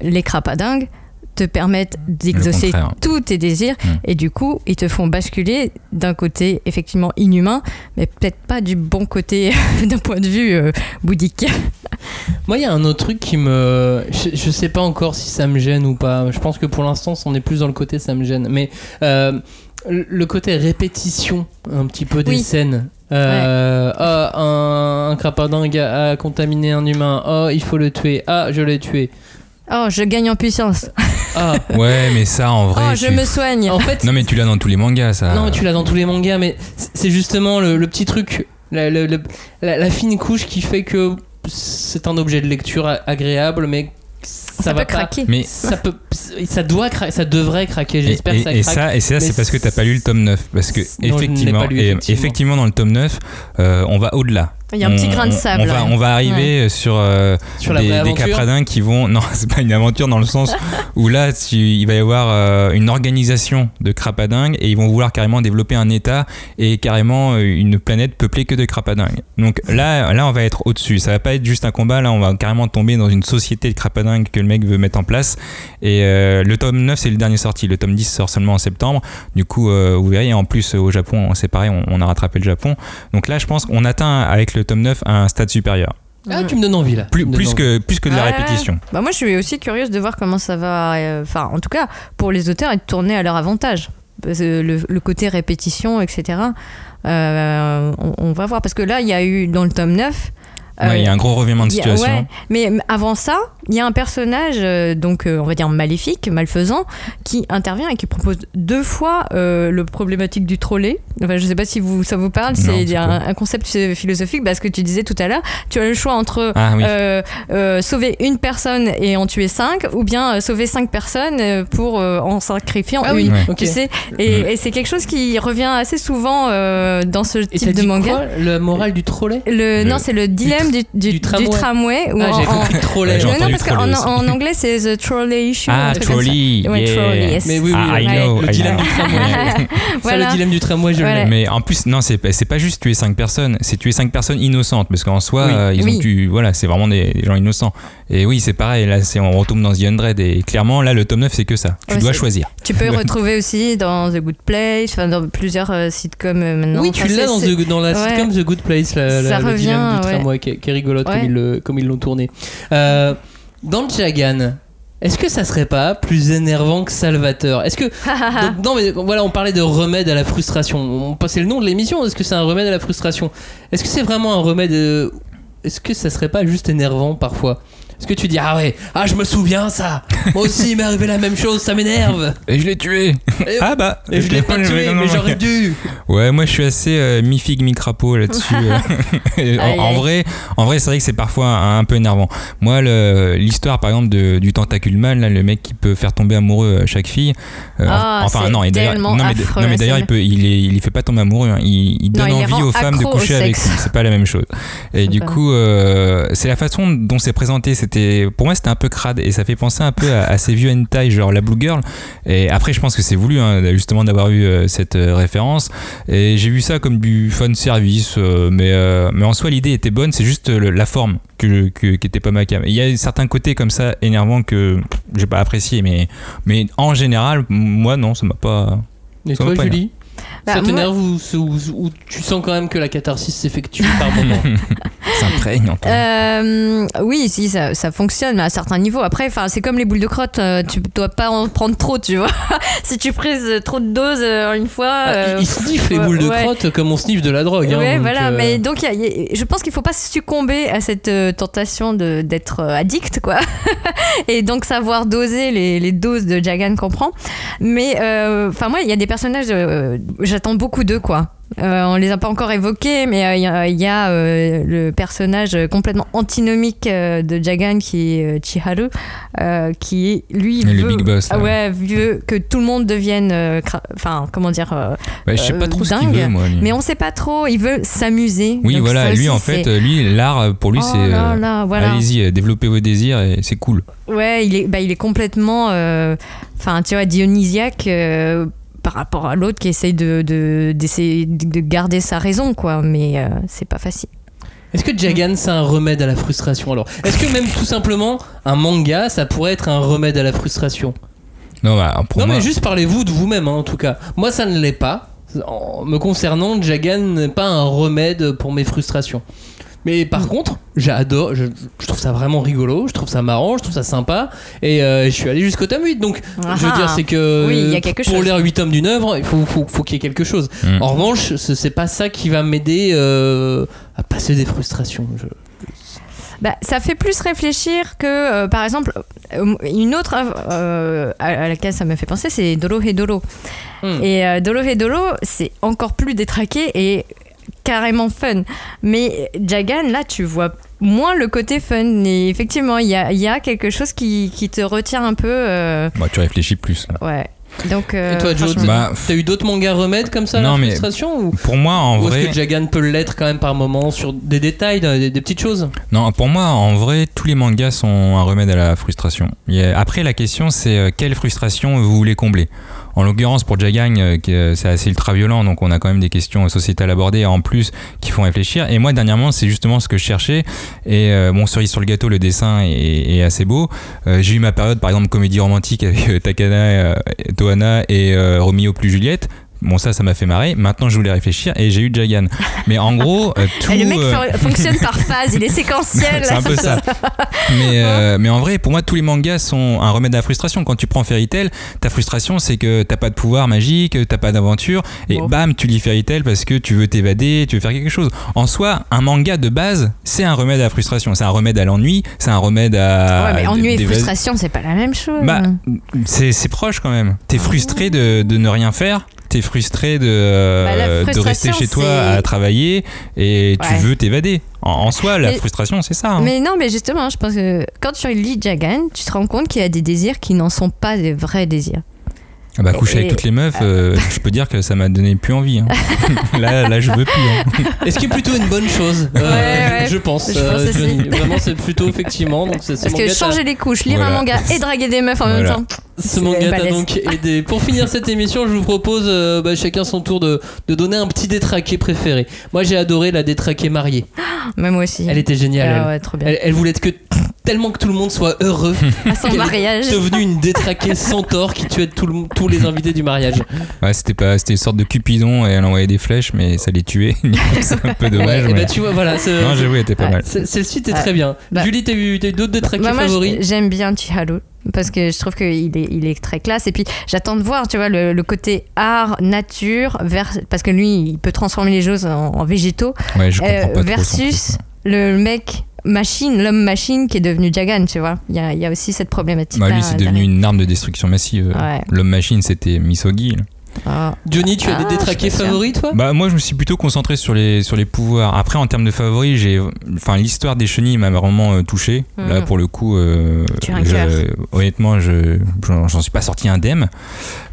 les crapadingues te permettent d'exaucer tous tes désirs Mhm. et du coup ils te font basculer d'un côté effectivement inhumain mais peut-être pas du bon côté d'un point de vue euh, bouddhique. Moi, il y a un autre truc qui me. Je, je sais pas encore si ça me gêne ou pas. Je pense que pour l'instant, on est plus dans le côté ça me gêne. Mais euh, le côté répétition, un petit peu des Oui. scènes. Euh, Ah, un, un crapadingue a, a contaminé un humain. Oh, il faut le tuer. Ah, je l'ai tué. Oh, je gagne en puissance. Ah, Ouais, mais ça en vrai. Oh, je tu- me soigne. en fait. Non, mais tu l'as dans tous les mangas, ça. Non, tu l'as dans tous les mangas, mais c- c'est justement le, le petit truc, la, le- le- la- la fine couche qui fait que c'est un objet de lecture a- agréable, mais ça, Ça, va peut pas. craquer. Mais Ça peut, ça doit, cra- ça devrait craquer. Et, J'espère et- que ça et craque. ça, et ça mais c'est parce que t'as pas lu le tome 9. Parce que, Non, je ne l'ai effectivement, pas lu, et- effectivement. effectivement, dans le tome 9, euh, on va au-delà. Il y a un petit On- grain de sable. On va, ouais. on va arriver sur, euh, Sur la des, des capradins qui vont. Non, c'est pas une aventure dans le sens où là, tu- il va y avoir euh, une organisation de crapadingues et ils vont vouloir carrément développer un état et carrément euh, une planète peuplée que de crapadingues. Donc là, là, on va être au-dessus. Ça va pas être juste un combat. Là, on va carrément tomber dans une société de crapadingues que le mec veut mettre en place. Et euh, le tome 9, c'est le dernier sorti. Le tome 10 sort seulement en septembre. Du coup, euh, vous verrez, en plus, au Japon, c'est pareil, on, on a rattrapé le Japon. Donc là, je pense qu'on atteint avec le tome 9 un stade supérieur. Ah, tu me donnes envie là. Plus, que, plus que de la Ouais. répétition. Bah moi, je suis aussi curieuse de voir comment ça va, euh, enfin, en tout cas, pour les auteurs, être tourné à leur avantage. Le côté répétition, etc., euh, on, on va voir. Parce que là, il y a eu, dans le tome 9... Ouais, il y a un gros revirement de a- situation. ouais, mais avant ça, il y a un personnage, euh, donc euh, on va dire maléfique, malfaisant, qui intervient et qui propose deux fois euh, le problématique du trolley. Enfin, je sais pas si vous, ça vous parle, c'est un, un concept philosophique, parce que tu disais tout à l'heure, tu as le choix entre Ah oui. euh, euh, sauver une personne et en tuer cinq, ou bien euh, sauver cinq personnes pour euh, en sacrifiant Ah oui, une. Ouais. Tu sais, et, Mm. et c'est quelque chose qui revient assez souvent euh, dans ce Et type de dit manga. quoi? Le moral du trolley le, Le- non, c'est le dilemme du, du, du tramway. du tramway. ou Ah, en- j'ai en- compris trolley. Ouais, j'ai non, non, parce qu'en en anglais, c'est The Trolley Issue. Ah, ça. trolley. Yeah. trolley, yes. Mais oui, oui, Ah, I know, le I dilemme know. du tramway. Ça, Voilà. le dilemme du tramway, je Voilà. l'ai. Mais en plus, non, c'est pas- c'est pas juste tuer 5 personnes, c'est tuer 5 personnes innocentes, parce qu'en soi, Oui. euh, ils Oui. ont tué, voilà, c'est vraiment des, des gens innocents. Et oui, c'est pareil, là, c'est- on retombe dans The Undread, et clairement, là, le tome 9, c'est que ça. Tu dois choisir. Tu peux retrouver aussi dans The Good Place, enfin dans plusieurs euh, sitcoms euh, maintenant. Oui, tu l'as dans, la sitcom The Good Place, la, la- Ça le revient, dilemme du ouais. tramway qui, est- qui est rigolote Ouais. comme ils le- comme ils l'ont tourné. Euh, dans le Jagan, est-ce que ça serait pas plus énervant que Salvateur? Est-ce que Donc, non mais voilà, on parlait de remède à la frustration. On passait le nom de l'émission. Est-ce que c'est un remède à la frustration? Est-ce que c'est vraiment un remède euh, Est-ce que ça serait pas juste énervant parfois? Est-ce que tu dis ah ouais, ah je me souviens ça. Moi aussi il m'est arrivé la même chose, ça m'énerve. Et je l'ai tué Et, Ah bah et je l'ai pas tué, mais j'aurais dû. Ouais, moi je suis assez euh, mi-figue, mi-crapaud là-dessus. euh. en, vrai, en vrai c'est vrai que c'est parfois un, un peu énervant. Moi, l'histoire par exemple de- du tentacule mâle, là, le mec qui peut faire tomber amoureux à chaque fille. euh, Ah, enfin, c'est non, et d'ailleurs, non, mais, affreux, non, mais d'ailleurs, c'est il, peut, il, est, il fait pas tomber amoureux. hein. Il, il Non, donne il envie aux femmes de au coucher avec lui. C'est pas la même chose. Et C'est du coup, euh, c'est la façon dont c'est présenté. C'était, pour moi, c'était un peu crade et ça fait penser un peu à, à ces vieux hentai, genre la Blue Girl. Et après, je pense que c'est voulu, hein, justement, d'avoir eu euh, cette euh, référence. Et j'ai vu ça comme du fun service, euh, mais, mais en soi, l'idée était bonne, c'est juste le- la forme que, qui était pas ma cam. Il y a certains côtés comme ça énervants que j'ai pas apprécié, mais, mais en général, moi, non, ça m'a pas. Et Ça toi Julie? Bah, Ça moi- t'énerve ou, ou- ou tu sens quand même que la catharsis s'effectue par moment s'imprègne en toi. Euh, oui, si ça, ça fonctionne, mais à certains niveaux. Après, enfin, c'est comme les boules de crotte, euh, tu dois pas en prendre trop, tu vois. si tu prises trop de doses euh, une fois. Ah, euh, Ils sniffent les boules de ouais. crotte comme on sniffe de la drogue. hein, ouais, donc, voilà. euh, Mais donc, il y a- il y a- je pense qu'il faut pas succomber à cette euh, tentation de d'être euh, addict, quoi. Et donc savoir doser les, les doses de Jagan qu'on prend. Mais, euh, enfin, moi, il y a des personnages, euh, j'attends beaucoup d'eux, quoi. Euh, on les a pas encore évoqués, mais euh, il y a, il y a, euh, le personnage complètement antinomique euh, de Jagan qui est euh, Chiharu, euh, qui lui Et le veut, big boss, ah ouais, veut que tout le monde devienne, euh, enfin comment dire, euh, Ouais, je sais pas euh, trop ce qu'il dingue. veut, moi. lui. mais on sait pas trop. Il veut s'amuser. Oui, voilà, lui en fait, euh, lui, l'art euh, pour lui, Oh c'est. là euh, là, voilà. Allez-y, euh, développez vos désirs et c'est cool. Ouais, il est, bah, il est complètement, euh, enfin, tu vois, dionysiaque euh, par rapport à l'autre qui essaye de, de, d'essayer de garder sa raison, quoi. Mais euh, c'est pas facile. Est-ce que Jagan c'est un remède à la frustration alors? Est-ce que même tout simplement un manga ça pourrait être un remède à la frustration? Non, bah, pour Non moi, mais juste parlez-vous de vous-même hein, en tout cas. Moi ça ne l'est pas. En me concernant, Jagan n'est pas un remède pour mes frustrations. Mais par Mm. contre, j'adore, je, je trouve ça vraiment rigolo, je trouve ça marrant, je trouve ça sympa, et euh, je suis allé jusqu'au tome 8. Donc, je veux Ah. dire, c'est que Oui, il y a quelque pour lire 8 tomes d'une œuvre, il faut, faut, faut qu'il y ait quelque chose. Mm. En revanche, ce- c'est pas ça qui va m'aider euh, à passer des frustrations. Je- Bah, ça fait plus réfléchir que, euh, par exemple, une autre œuvre euh, à, à laquelle ça me fait penser, c'est Dolo et Dolo. Hmm. Et euh, Dolo et Dolo, c'est encore plus détraqué et carrément fun. Mais Jagan, là, tu vois moins le côté fun. Et effectivement, il y a, il y a quelque chose qui, qui te retient un peu. euh, bah, tu réfléchis plus. ouais. Donc, euh, Et toi, Joe, Bah, t'as eu d'autres mangas remèdes comme ça à Non, la mais- frustration ou, Pour moi, en ou est-ce vrai, que Jagan peut l'être quand même par moment sur des détails, des, des petites choses? Non, pour moi, en vrai, tous les mangas sont un remède à la frustration. Après, la question, c'est euh, quelle frustration vous voulez combler? En l'occurrence, pour Jagang, euh, euh, c'est assez ultra violent, donc on a quand même des questions sociétales abordées en plus qui font réfléchir. Et moi, dernièrement, c'est justement ce que je cherchais. Et euh, bon, cerise sur le gâteau, le dessin est, assez beau. Euh, J'ai eu ma période, par exemple, comédie romantique avec Takana, Tohana et Romeo plus Juliette. Bon, ça, ça m'a fait marrer. Maintenant, je voulais réfléchir et j'ai eu Jagan. Mais en gros, euh, tout. Et le mec euh, fonctionne par phase, il est séquentiel. c'est un peu ça. Mais, euh, mais en vrai, pour moi, tous les mangas sont un remède à la frustration. Quand tu prends Fairy Tail, ta frustration, c'est que t'as pas de pouvoir magique, t'as pas d'aventure, et Bon. bam, tu lis Fairy Tail parce que tu veux t'évader, tu veux faire quelque chose. En soi, un manga de base, c'est un remède à la frustration. C'est un remède à l'ennui, c'est un remède à. Ouais, mais ennui et frustration, c'est pas la même chose. Bah, c'est c'est proche quand même. T'es frustré de, de ne rien faire. T'es frustré de, Bah, la de rester chez toi à travailler et tu veux t'évader. En, en soi, la Mais- frustration, c'est ça. hein. Mais non, mais justement, je pense que quand tu lis Jagan, tu te rends compte qu'il y a des désirs qui n'en sont pas des vrais désirs. Ah bah coucher Et- avec toutes les meufs, euh, je peux dire que ça m'a donné plus envie. hein. là, là, je veux plus. hein. Est-ce qui est plutôt une bonne chose Euh, Ouais, ouais. Je pense. Je pense aussi. Johnny. Vraiment, c'est plutôt effectivement. Donc, c'est- ce Parce que changer les couches, lire Voilà. un manga et draguer des meufs en même temps. Ce manga t'a donc aidé. Pour finir cette émission, je vous propose euh, bah, chacun son tour de, de donner un petit détraqué préféré. Moi, j'ai adoré la détraquée mariée. Mais moi aussi. Elle était géniale. Ah elle. ouais, trop bien. Elle, elle voulait que tellement que tout le monde soit heureux. À son mariage. est devenue une détraquée centaure qui tuait tout le- tous les invités du mariage. Ouais, c'était pas, c'était une sorte de cupidon et elle envoyait des flèches, mais ça les tuait. C'est un peu dommage. Ouais, et mais- bah, tu vois, voilà. Non, j'avoue, était pas Ouais. mal. Celle-ci était Ouais. très bien. Bah. Julie, t'as eu, t'as eu d'autres détraqués Bah, favoris? j'aime bien Chiharu parce que je trouve qu'il est, il est très classe. Et puis, j'attends de voir, tu vois, le, le côté art, nature, vers, parce que lui, il peut transformer les choses en, en végétaux, Ouais, je comprends euh, pas trop son versus le mec machine, l'homme machine qui est devenu Jagan, tu vois. Il y a, il y a aussi cette problématique. Bah, lui, c'est devenu une arme de destruction massive. Ouais. L'homme machine, c'était Misogi. là. Johnny, tu as Ah, des détraqués favoris, toi? Bah moi je me suis plutôt concentré sur les sur les pouvoirs. Après en termes de favoris, j'ai enfin l'histoire des chenilles m'a vraiment euh, touché. Là Mhm. pour le coup euh, Tu as un je- cœur. honnêtement je j'en suis pas sorti indemne.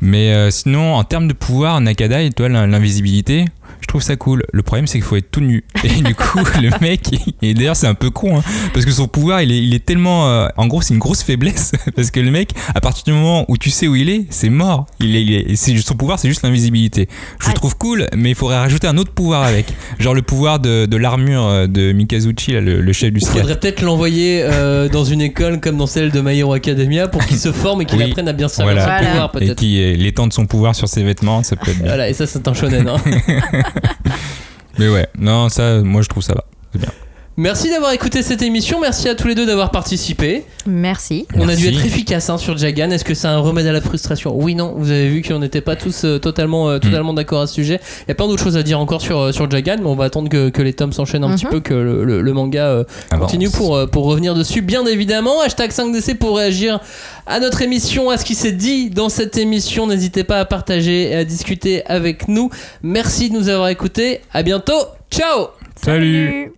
Mais euh, sinon en termes de pouvoir Nakada et toi l'in- l'invisibilité, je trouve ça cool. Le problème c'est qu'il faut être tout nu. Et du coup le mec et d'ailleurs c'est un peu con hein, parce que son pouvoir il est il est tellement euh, en gros c'est une grosse faiblesse parce que le mec à partir du moment où tu sais où il est, c'est mort. Il est, il est- c'est son pouvoir c'est juste l'invisibilité. Je le trouve cool, mais il faudrait rajouter un autre pouvoir avec. Genre le pouvoir de, de l'armure euh, de Mikazuchi, là, le, le chef du Il faudrait peut-être l'envoyer euh, dans une école comme dans celle de My Hero Academia pour qu'il se forme et qu'il Oui. apprenne à bien servir Voilà. son Voilà. pouvoir Et peut-être. qui euh, l'étend de son pouvoir sur ses vêtements, ça peut être bien. Voilà, et ça c'est un shonen. hein. Mais ouais, non, ça, moi je trouve ça va. Merci d'avoir écouté cette émission, merci à tous les deux d'avoir participé. Merci. On a dû être efficace hein, sur Jagan. Est-ce que c'est un remède à la frustration? Oui, non. Vous avez vu qu'on n'était pas tous euh, totalement, euh, totalement d'accord à ce sujet. Il y a plein d'autres choses à dire encore sur, euh, sur Jagan, mais on va attendre que, que les tomes s'enchaînent un Mhm. petit peu, que le, le- le manga euh, continue pour, euh, pour revenir dessus, bien évidemment. Hashtag 5DC pour réagir à notre émission, à ce qui s'est dit dans cette émission. N'hésitez pas à partager et à discuter avec nous. Merci de nous avoir écoutés. À bientôt. Ciao Salut.